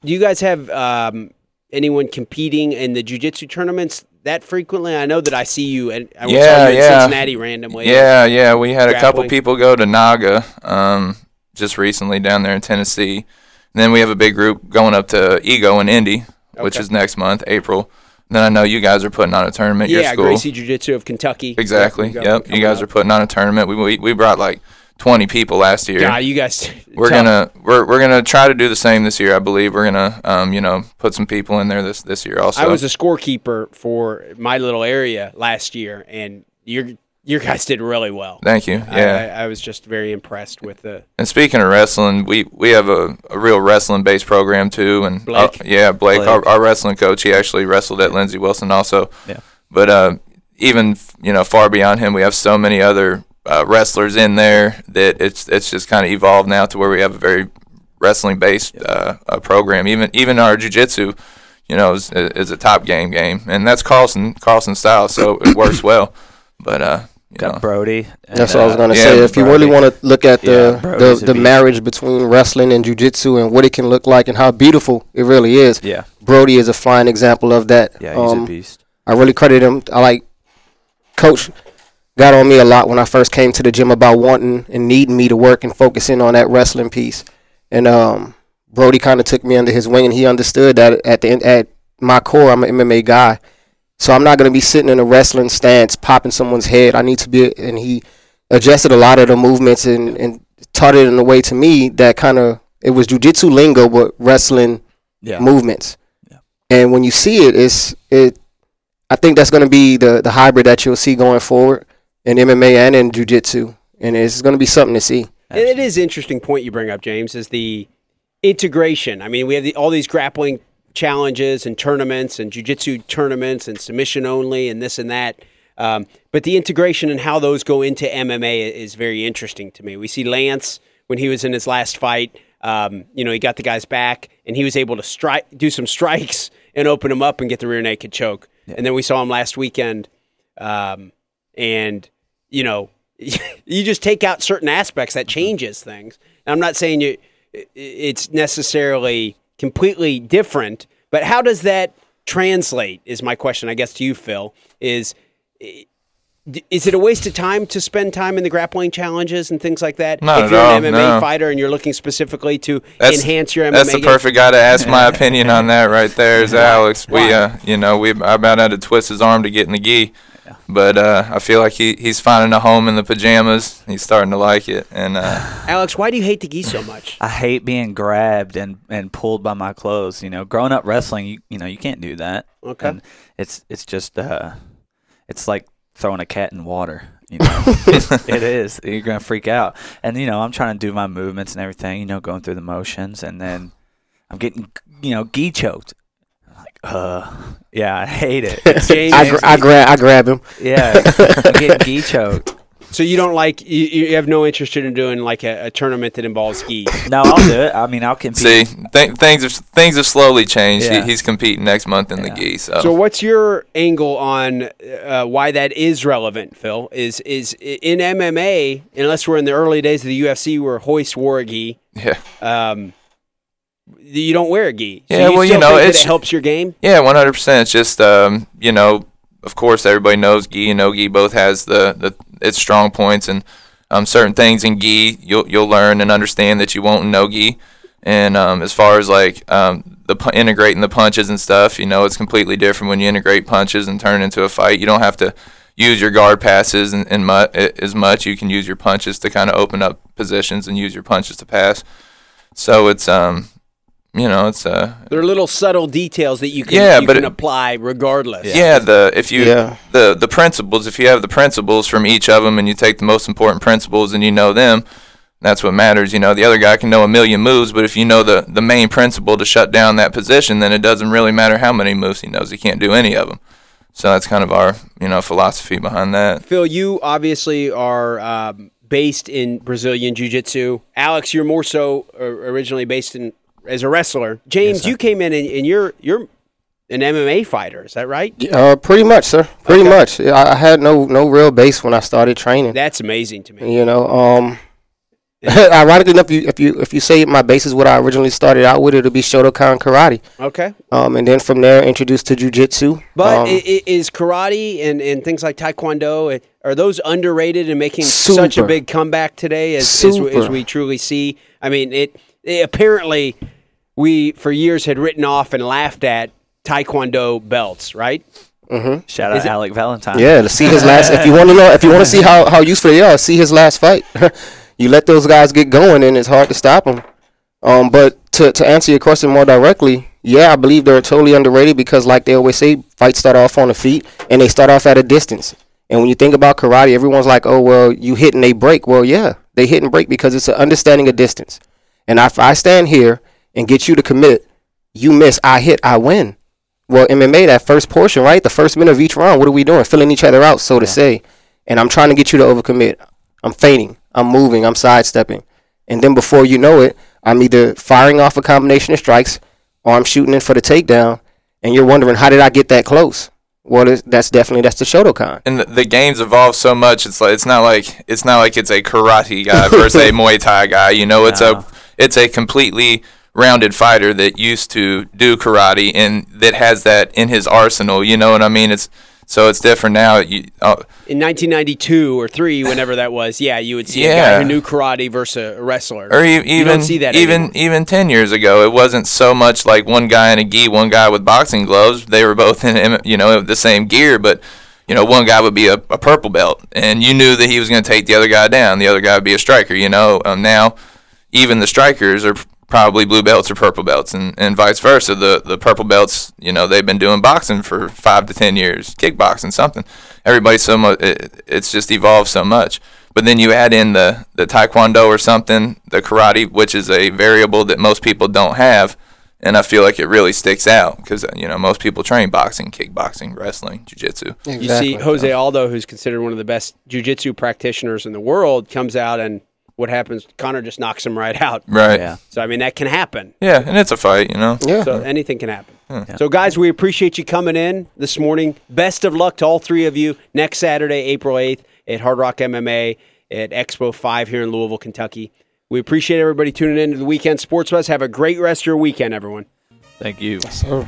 Do you guys have um, anyone competing in the jujitsu tournaments that frequently? I know that I see you, and I yeah, you yeah, Cincinnati randomly. Yeah, yeah. We had a couple people go to Naga um, just recently down there in Tennessee. And then we have a big group going up to Ego in Indy, which is next month, April. And then I know you guys are putting on a tournament. yeah, your school. Gracie Jiu Jitsu of Kentucky. Exactly. Yep. You guys are putting on a tournament. We we, we brought like 20 people last year. Yeah, you guys. we're gonna we're, we're gonna try to do the same this year. I believe we're gonna um you know put some people in there this this year also. I was a scorekeeper for my little area last year, and your your guys did really well. Thank you. Yeah. I, I was just very impressed with the. And speaking of wrestling, we, we have a, a real wrestling based program too. And uh, Blake? yeah, Blake, Blake. Our, our wrestling coach, he actually wrestled at Lindsey Wilson also. Yeah. But uh, even you know far beyond him, we have so many other uh, wrestlers in there that it's it's just kind of evolved now to where we have a very wrestling based uh, uh, program. Even even our jujitsu, you know, is, is a top game game, and that's Carlson Carlson style, so it works well. But uh, you got know, Brody. and, That's what I was uh, gonna yeah, say. If you really want to look at the Brody's a the, the beast. marriage between wrestling and jujitsu and what it can look like and how beautiful it really is, Yeah. Brody is a fine example of that. Yeah, he's Um, a beast. I really credit him. I like Coach got on me a lot when I first came to the gym about wanting and needing me to work and focus in on that wrestling piece. And um, Brody kind of took me under his wing, and he understood that at the end, at my core, I'm an MMA guy, so I'm not going to be sitting in a wrestling stance popping someone's head. I need to be, and he adjusted a lot of the movements and and taught it in a way to me that kind of it was jujitsu lingo, but wrestling Yeah. movements. Yeah. And when you see it, it's it. I think that's going to be the the hybrid that you'll see going forward in MMA and in jujitsu, and it's going to be something to see. It- it is an interesting point you bring up, James, is the integration. I mean, we have the, all these grappling challenges and tournaments and jujitsu tournaments and submission only and this and that. Um, but the integration and how those go into MMA is very interesting to me. We see Lance when he was in his last fight. Um, you know, he got the guy's back and he was able to strike, do some strikes and open him up and get the rear naked choke. And then we saw him last weekend, um, and you know, you just take out certain aspects that changes things. And I'm not saying you it's necessarily completely different, but how does that translate? Is my question, I guess, to you, Phil. Is is it a waste of time to spend time in the grappling challenges and things like that? Not if you're all, an MMA no. fighter and you're looking specifically to That's- enhance your MMA That's the game? perfect guy to ask my opinion on that right there is Alex. We, uh, you know, we I about had to twist his arm to get in the gi, but uh, I feel like he, he's finding a home in the pajamas. He's starting to like it, and uh, Alex, why do you hate the gi so much? I hate being grabbed and, and pulled by my clothes. You know, growing up wrestling, you you know, you can't do that. Okay. And it's it's just uh, it's like throwing a cat in water. You know, it, it is. You're gonna freak out. And you know, I'm trying to do my movements and everything. You know, going through the motions, and then I'm getting you know gi choked. I'm like, uh, yeah, I hate it. James, I, gra- I grab I grab him. yeah, I'm getting gi choked. so you don't like you, you have no interest in doing like a, a tournament that involves gi. No, I'll do it. I mean, I'll compete. see th- things have things have slowly changed. Yeah. He, he's competing next month in the Yeah. gi. So, So what's your angle on uh, why that is relevant, Phil? Is is in MMA, unless we're in the early days of the UFC where Royce wore a gi, yeah, um, you don't wear a gi. So Yeah, you well, you know, it helps your game. yeah, one hundred percent. It's just um, you know, of course, everybody knows gi and no gi both has the, the its strong points and um, certain things in gi you'll you'll learn and understand that you won't in no gi. And um, as far as like um, the integrating the punches and stuff. You know, it's completely different when you integrate punches and turn it into a fight. You don't have to use your guard passes and, and mu- as much. You can use your punches to kind of open up positions and use your punches to pass. So it's um, you know, it's uh, There are little subtle details that you can, Yeah, you but can it- apply regardless. yeah. the if you Yeah. the the principles, if you have the principles from each of them and you take the most important principles and you know them, that's what matters. You know, the other guy can know a million moves, but if you know the the main principle to shut down that position, then it doesn't really matter how many moves he knows. He can't do any of them. So that's kind of our you know philosophy behind that. Phil, you obviously are um, based in Brazilian Jiu Jitsu. Alex, you're more so uh, originally based in as a wrestler. James, you came in and, and you're you're an MMA fighter. Is that right? Uh, pretty much, sir. Pretty much. I had no no real base when I started training. That's amazing to me. You know, um, ironically enough, you, if you if you say my base is what I originally started out with, it'll be Shotokan karate. Okay. Um, and then from there, introduced to jujitsu. But um, is karate and, and things like taekwondo uh, are those underrated and making such a big comeback today as, as, as we truly see? I mean, it, it apparently we for years had written off and laughed at taekwondo belts, right? mhm. Shout out Is it- Alec Valentine. Yeah, to see his last. If you want to know, if you want to see how, how useful they are, see his last fight. you let those guys get going, and it's hard to stop them. Um, but to to answer your question more directly, yeah, I believe they're totally underrated because, like they always say, fights start off on the feet, and they start off at a distance. And when you think about karate, everyone's like, "Oh, well, you hit and they break." Well, yeah, they hit and break because it's an understanding of distance. And if I stand here and get you to commit, you miss, I hit, I win. Well, MMA, that first portion, right? The first minute of each round, what are we doing? Filling each other out, so to say. And I'm trying to get you to overcommit. I'm feinting. I'm moving. I'm sidestepping. And then before you know it, I'm either firing off a combination of strikes or I'm shooting in for the takedown. And you're wondering, how did I get that close? Well, that's definitely, that's the Shotokan. and the, the games evolve so much. It's like it's not like it's not like it's a karate guy versus a Muay Thai guy. You know, it's a it's a completely rounded fighter that used to do karate and that has that in his arsenal. You know what I mean? It's so it's different now. You, uh, In 1992 or three, whenever that was, yeah, you would see a guy who knew karate versus a wrestler. or e- even you see that even anymore. even ten years ago, it wasn't so much like one guy in a gi, one guy with boxing gloves. They were both in you know the same gear, but you know one guy would be a, a purple belt, and you knew that he was going to take the other guy down. The other guy would be a striker. You know, um, now even the strikers are probably blue belts or purple belts, and, and vice versa. The the purple belts, you know, they've been doing boxing for five to ten years, kickboxing, something. Everybody's so much. It, it's just evolved so much. But then you add in the the taekwondo or something, the karate, which is a variable that most people don't have, and I feel like it really sticks out because uh, you know most people train boxing, kickboxing, wrestling, jiu-jitsu. You see Jose Aldo, who's considered one of the best jiu-jitsu practitioners in the world, comes out and what happens? Conor just knocks him right out. Right. Yeah. So I mean that can happen. Yeah, and it's a fight, you know. Yeah. So anything can happen. So guys, we appreciate you coming in this morning. Best of luck to all three of you next Saturday, April eighth, at Hard Rock MMA at Expo Five here in Louisville, Kentucky. We appreciate everybody tuning in to the weekend sports buzz. Have a great rest of your weekend, everyone. Thank you. So.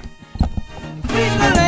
Sweet little